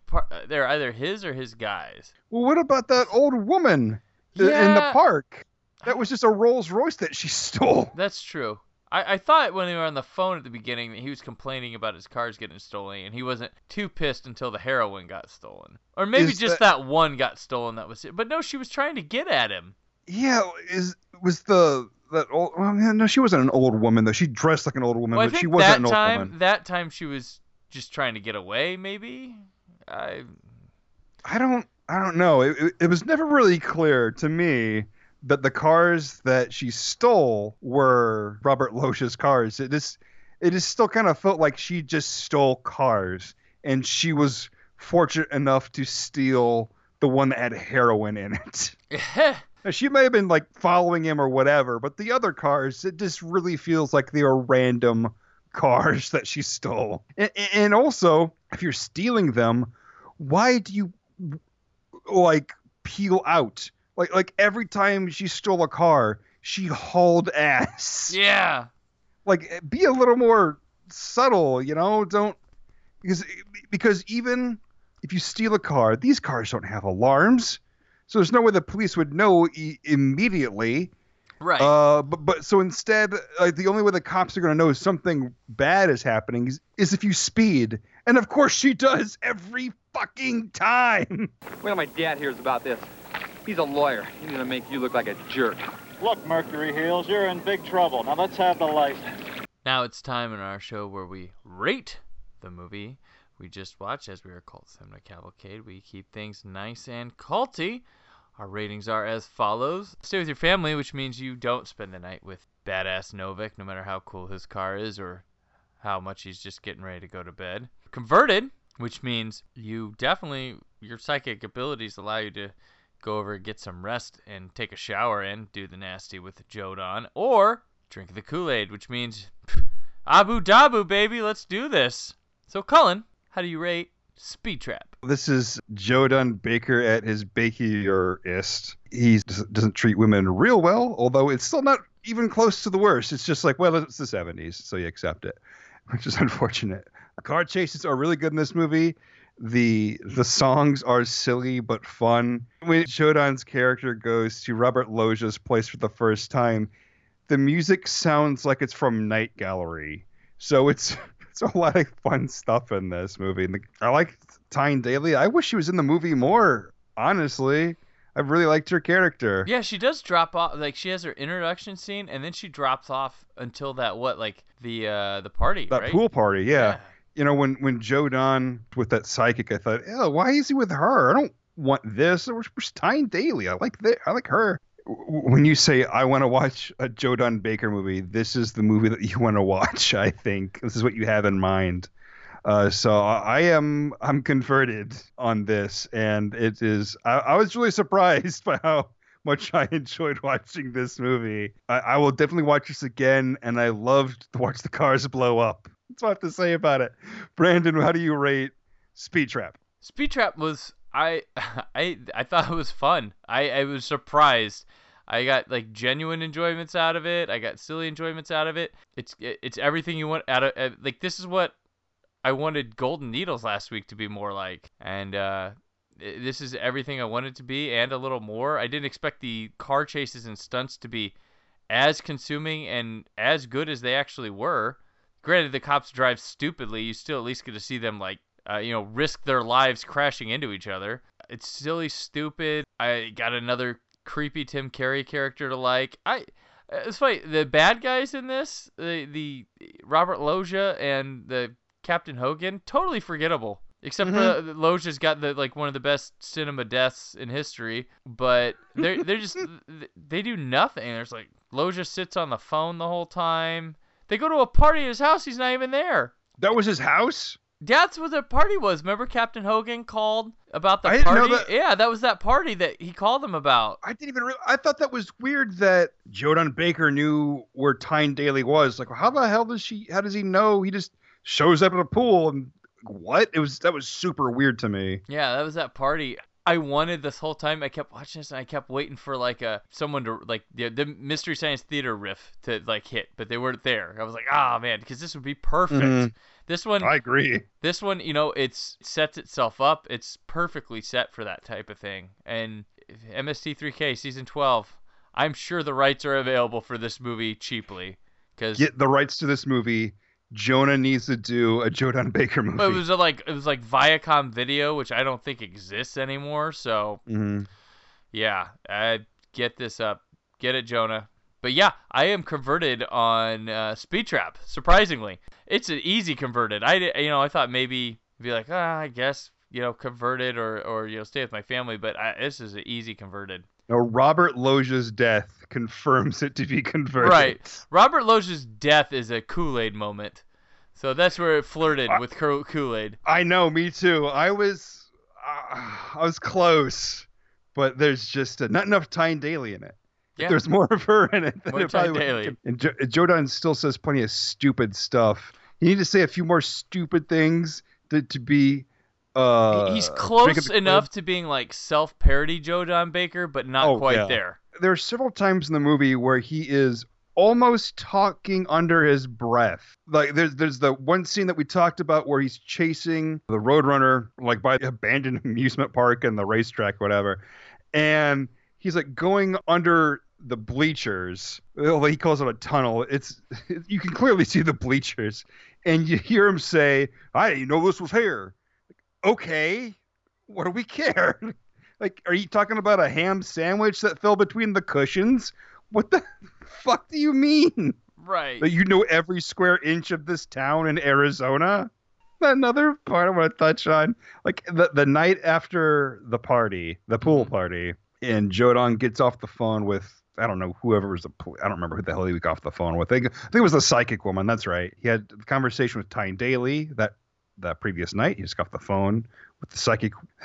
they're either his or his guys. well, what about that old woman th- in the park? That was just a Rolls Royce that she stole. That's true. I, I thought when we were on the phone at the beginning that he was complaining about his cars getting stolen, and he wasn't too pissed until the heroin got stolen, or maybe Is just that... one got stolen. That was it. But no, she was trying to get at him. Yeah, is was the that old? Well, no, she wasn't an old woman though. She dressed like an old woman, Well, but she wasn't that an old time, woman. that time she was just trying to get away. Maybe. I I don't, I don't know. It, it, it was never really clear to me that the cars that she stole were Robert Loggia's cars. It just, it just still kind of felt like she just stole cars, and she was fortunate enough to steal the one that had heroin in it. Now, she may have been like following him or whatever, but the other cars, it just really feels like they are random cars that she stole. And, and also, if you're stealing them, why do you like peel out? Like like every time she stole a car, she hauled ass. Yeah. Like be a little more subtle, you know? Don't because because even if you steal a car, these cars don't have alarms. So there's no way the police would know e- immediately. Right. Uh, but but so instead, like the only way the cops are gonna know something bad is happening is, is if you speed, and of course she does every fucking time. Wait till my dad hears about this. He's a lawyer. He's gonna make you look like a jerk. Look, Mercury Heels, you're in big trouble. Now let's have the license. Now it's time in our show where we rate the movie we just watched as we are called Cinema Cavalcade. We keep things nice and culty. Our ratings are as follows. Stay with your family, which means you don't spend the night with badass Novick, no matter how cool his car is or how much he's just getting ready to go to bed. Converted, which means you definitely, your psychic abilities allow you to go over get some rest and take a shower and do the nasty with Joe Don. Or drink the Kool Aid, which means pff, Abu Dabu, baby, let's do this. So, Cullen, how do you rate Speed Trap? This is Joe Don Baker at his bakierist. He doesn't treat women real well, although it's still not even close to the worst. It's just like, well, it's the 70s, so you accept it, which is unfortunate. Car chases are really good in this movie. The the songs are silly but fun. When Joe Don's character goes to Robert Loggia's place for the first time, the music sounds like it's from Night Gallery. So it's it's a lot of fun stuff in this movie. And the, I like Tyne Daly. I wish she was in the movie more. Honestly, I really liked her character. Yeah, she does drop off. Like she has her introduction scene, and then she drops off until that what, like the uh the party, that right? pool party, yeah. You know, when when Joe Don with that psychic, I thought, oh, why is he with her? I don't want this. Where's Tyne Daly? I like that. I like her. When you say I want to watch a Joe Don Baker movie, this is the movie that you want to watch. I think this is what you have in mind. Uh, so I am I'm converted on this, and it is. I, I was really surprised by how much I enjoyed watching this movie. I, I will definitely watch this again, and I loved to watch the cars blow up. That's I have to say about it. Brandon, how do you rate Speed Trap? Speed Trap was I I I thought it was fun. I I was surprised. I got like genuine enjoyments out of it. I got silly enjoyments out of it. It's it's everything you want out of uh, like this is what I wanted Golden Needles last week to be more like, and uh, this is everything I wanted to be and a little more. I didn't expect the car chases and stunts to be as consuming and as good as they actually were. Granted, the cops drive stupidly. You still at least get to see them like uh, you know risk their lives crashing into each other. It's silly, stupid. I got another creepy Tim Carey character to like. I it's funny. The bad guys in this, the the Robert Loggia and the Captain Hogan, totally forgettable. Except for the Loggia's got the like one of the best cinema deaths in history, but they're they're just they do nothing. There's like Loggia sits on the phone the whole time. They go to a party at his house. He's not even there. That was his house. That's what the party was. Remember Captain Hogan called about the I party? that. Yeah, that was that party that he called them about. I didn't even. Re- I thought that was weird that Joe Don Baker knew where Tyne Daly was. Like, how the hell does she? How does he know? He just shows up at a pool and what? It was that was super weird to me. Yeah, that was that party. I wanted this whole time. I kept watching this and I kept waiting for like a someone to like the, the Mystery Science Theater riff to like hit, but they weren't there. I was like, ah man, because this would be perfect. Mhm. This one, I agree. This one, you know, it's sets itself up. It's perfectly set for that type of thing. And MST3K season 12, I'm sure the rights are available for this movie cheaply because Get the rights to this movie. Jonah needs to do a Joe Don Baker movie. it was a, like it was like Viacom Video, which I don't think exists anymore. So Mhm. yeah, uh, get this up, get it, Jonah. But yeah, I am converted on uh, Speed Trap. Surprisingly, it's an easy converted. I you know I thought maybe be like ah I guess you know converted or or you know stay with my family, but I, this is an easy converted. Now, Robert Loggia's death confirms it to be converted. Right. Robert Loggia's death is a Kool Aid moment. So that's where it flirted with Kool Aid. I know, me too. I was, uh, I was close, but there's just uh, not enough Tyne Daly in it. Yeah. There's more of her in it than More it probably would- Daly. And jo- Joe Don still says plenty of stupid stuff. You need to say a few more stupid things to, to be. Uh, He's close enough to being like self-parody Joe Don Baker, but not Oh, quite yeah. there. There are several times in the movie where he is almost talking under his breath. Like there's there's the one scene that we talked about where he's chasing the Roadrunner like by the abandoned amusement park and the racetrack, whatever, and he's like going under the bleachers. Well, he calls it a tunnel. It's you can clearly see the bleachers, and you hear him say, "I didn't know this was here." Okay, what do we care? Like, are you talking about a ham sandwich that fell between the cushions? What the fuck do you mean? Right. That you know every square inch of this town in Arizona? Another part I want to touch on, like the the night after the party, the pool party, and Joe Don gets off the phone with I don't know whoever was the I don't remember who the hell he got off the phone with. I think, I think it was the psychic woman. That's right. He had a conversation with Tyne Daly that that previous night. He just got the phone with the psychic,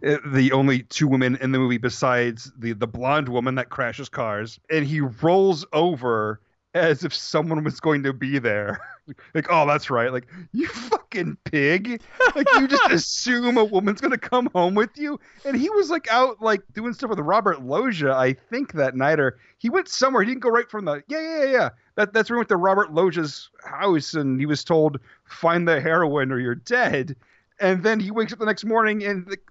the only two women in the movie besides the the blonde woman that crashes cars, and he rolls over as if someone was going to be there. like, oh, that's right. Like, you fucking pig. Like, you just assume a woman's going to come home with you. And he was like out, like, doing stuff with Robert Loggia, I think, that night. Or he went somewhere. He didn't go right from the, yeah, yeah, yeah, yeah. That, that's where he went to Robert Loggia's house and he was told, find the heroin or you're dead. And then he wakes up the next morning and, like,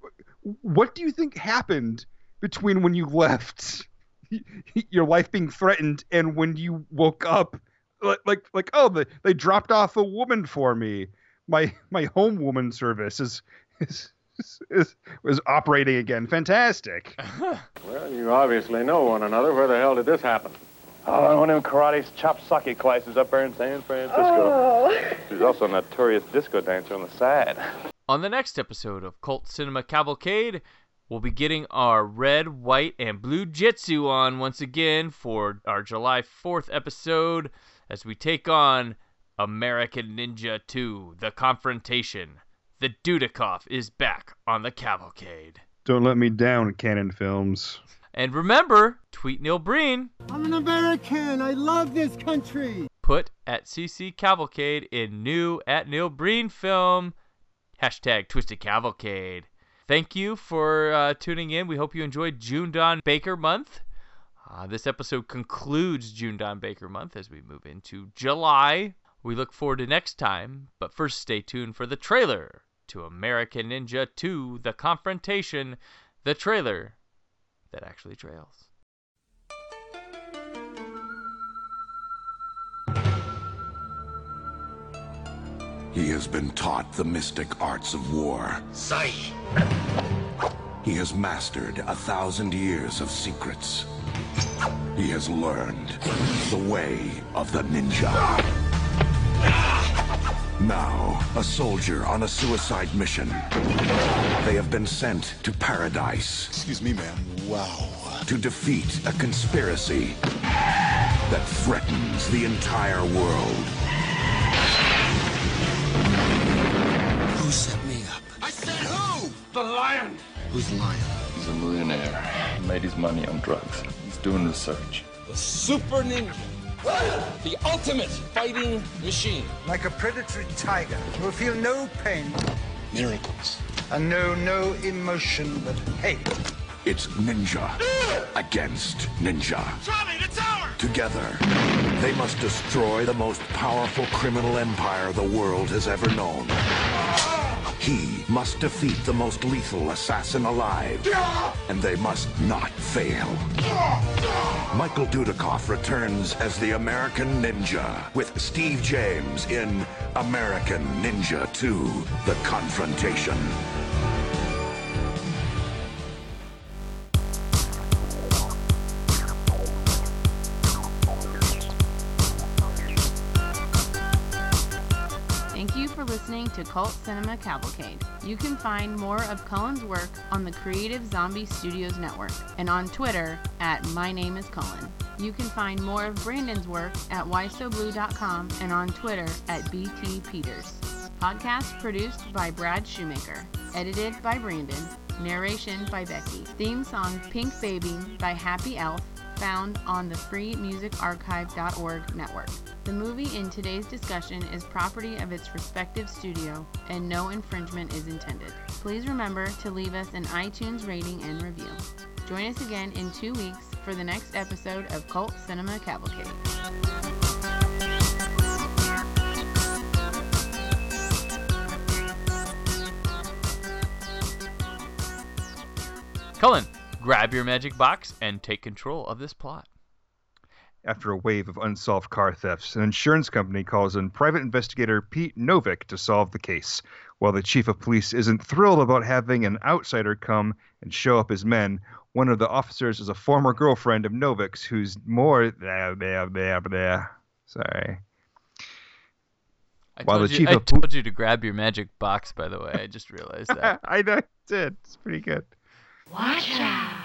what do you think happened between when you left? your life being threatened and when you woke up like like, like oh they, they dropped off a woman for me my my home woman service is is, is, is operating again fantastic Well, you obviously know one another. Where the hell did this happen? Oh, one of them karate chop socky classes up there in San Francisco. Oh. She's also a notorious disco dancer on the side. On the next episode of Cult Cinema Cavalcade, we'll be getting our red, white, and blue jitsu on once again for our July 4th episode as we take on American Ninja 2 The Confrontation. The Dudikoff is back on the Cavalcade. don't let me down Cannon films And remember, tweet Neil Breen, I'm an American. I love this country. put at CC Cavalcade in new at Neil Breen film, hashtag Twisted Cavalcade. Thank you for uh, tuning in. We hope you enjoyed June Don Baker Month. Uh, this episode concludes June Don Baker Month as we move into July. We look forward to next time, but first stay tuned for the trailer to American Ninja 2 The Confrontation, the trailer that actually trails. He has been taught the mystic arts of war. Sight. He has mastered a thousand years of secrets. He has learned the way of the ninja. Now, a soldier on a suicide mission. They have been sent to paradise. Excuse me, ma'am. Wow. To defeat a conspiracy that threatens the entire world. Who set me up? I said who? The lion. Who's the lion? He's a millionaire. He made his money on drugs. He's doing research. The Super Ninja. The ultimate fighting machine. Like a predatory tiger, you will feel no pain Miracles. and know no emotion but hate. It's ninja against ninja. Tommy, the tower! Together, they must destroy the most powerful criminal empire the world has ever known. He must defeat the most lethal assassin alive. And they must not fail. Michael Dudikoff returns as the American Ninja with Steve James in American Ninja 2 The Confrontation. To Cult Cinema Cavalcade. You can find more of Cullen's work on the Creative Zombie Studios Network and on Twitter at My Name is Cullen. You can find more of Brandon's work at whysoblue.com and on Twitter at BT Peters. Podcast produced by Brad Shoemaker. Edited by Brandon. Narration by Becky. Theme song Pink Baby by Happy Elf, found on the freemusicarchive.org network. The movie in today's discussion is property of its respective studio, and no infringement is intended. Please remember to leave us an iTunes rating and review. Join us again in two weeks for the next episode of Cult Cinema Cavalcade. Cullen, grab your magic box and take control of this plot. After a wave of unsolved car thefts, an insurance company calls in private investigator Pete Novick to solve the case. While the chief of police isn't thrilled about having an outsider come and show up his men, one of the officers is a former girlfriend of Novick's who's more. Blah, blah, blah, blah. Sorry. I While told, the you, chief I of told you to grab your magic box, by the way. I just realized that. I know, I did. It's pretty good. Watch out.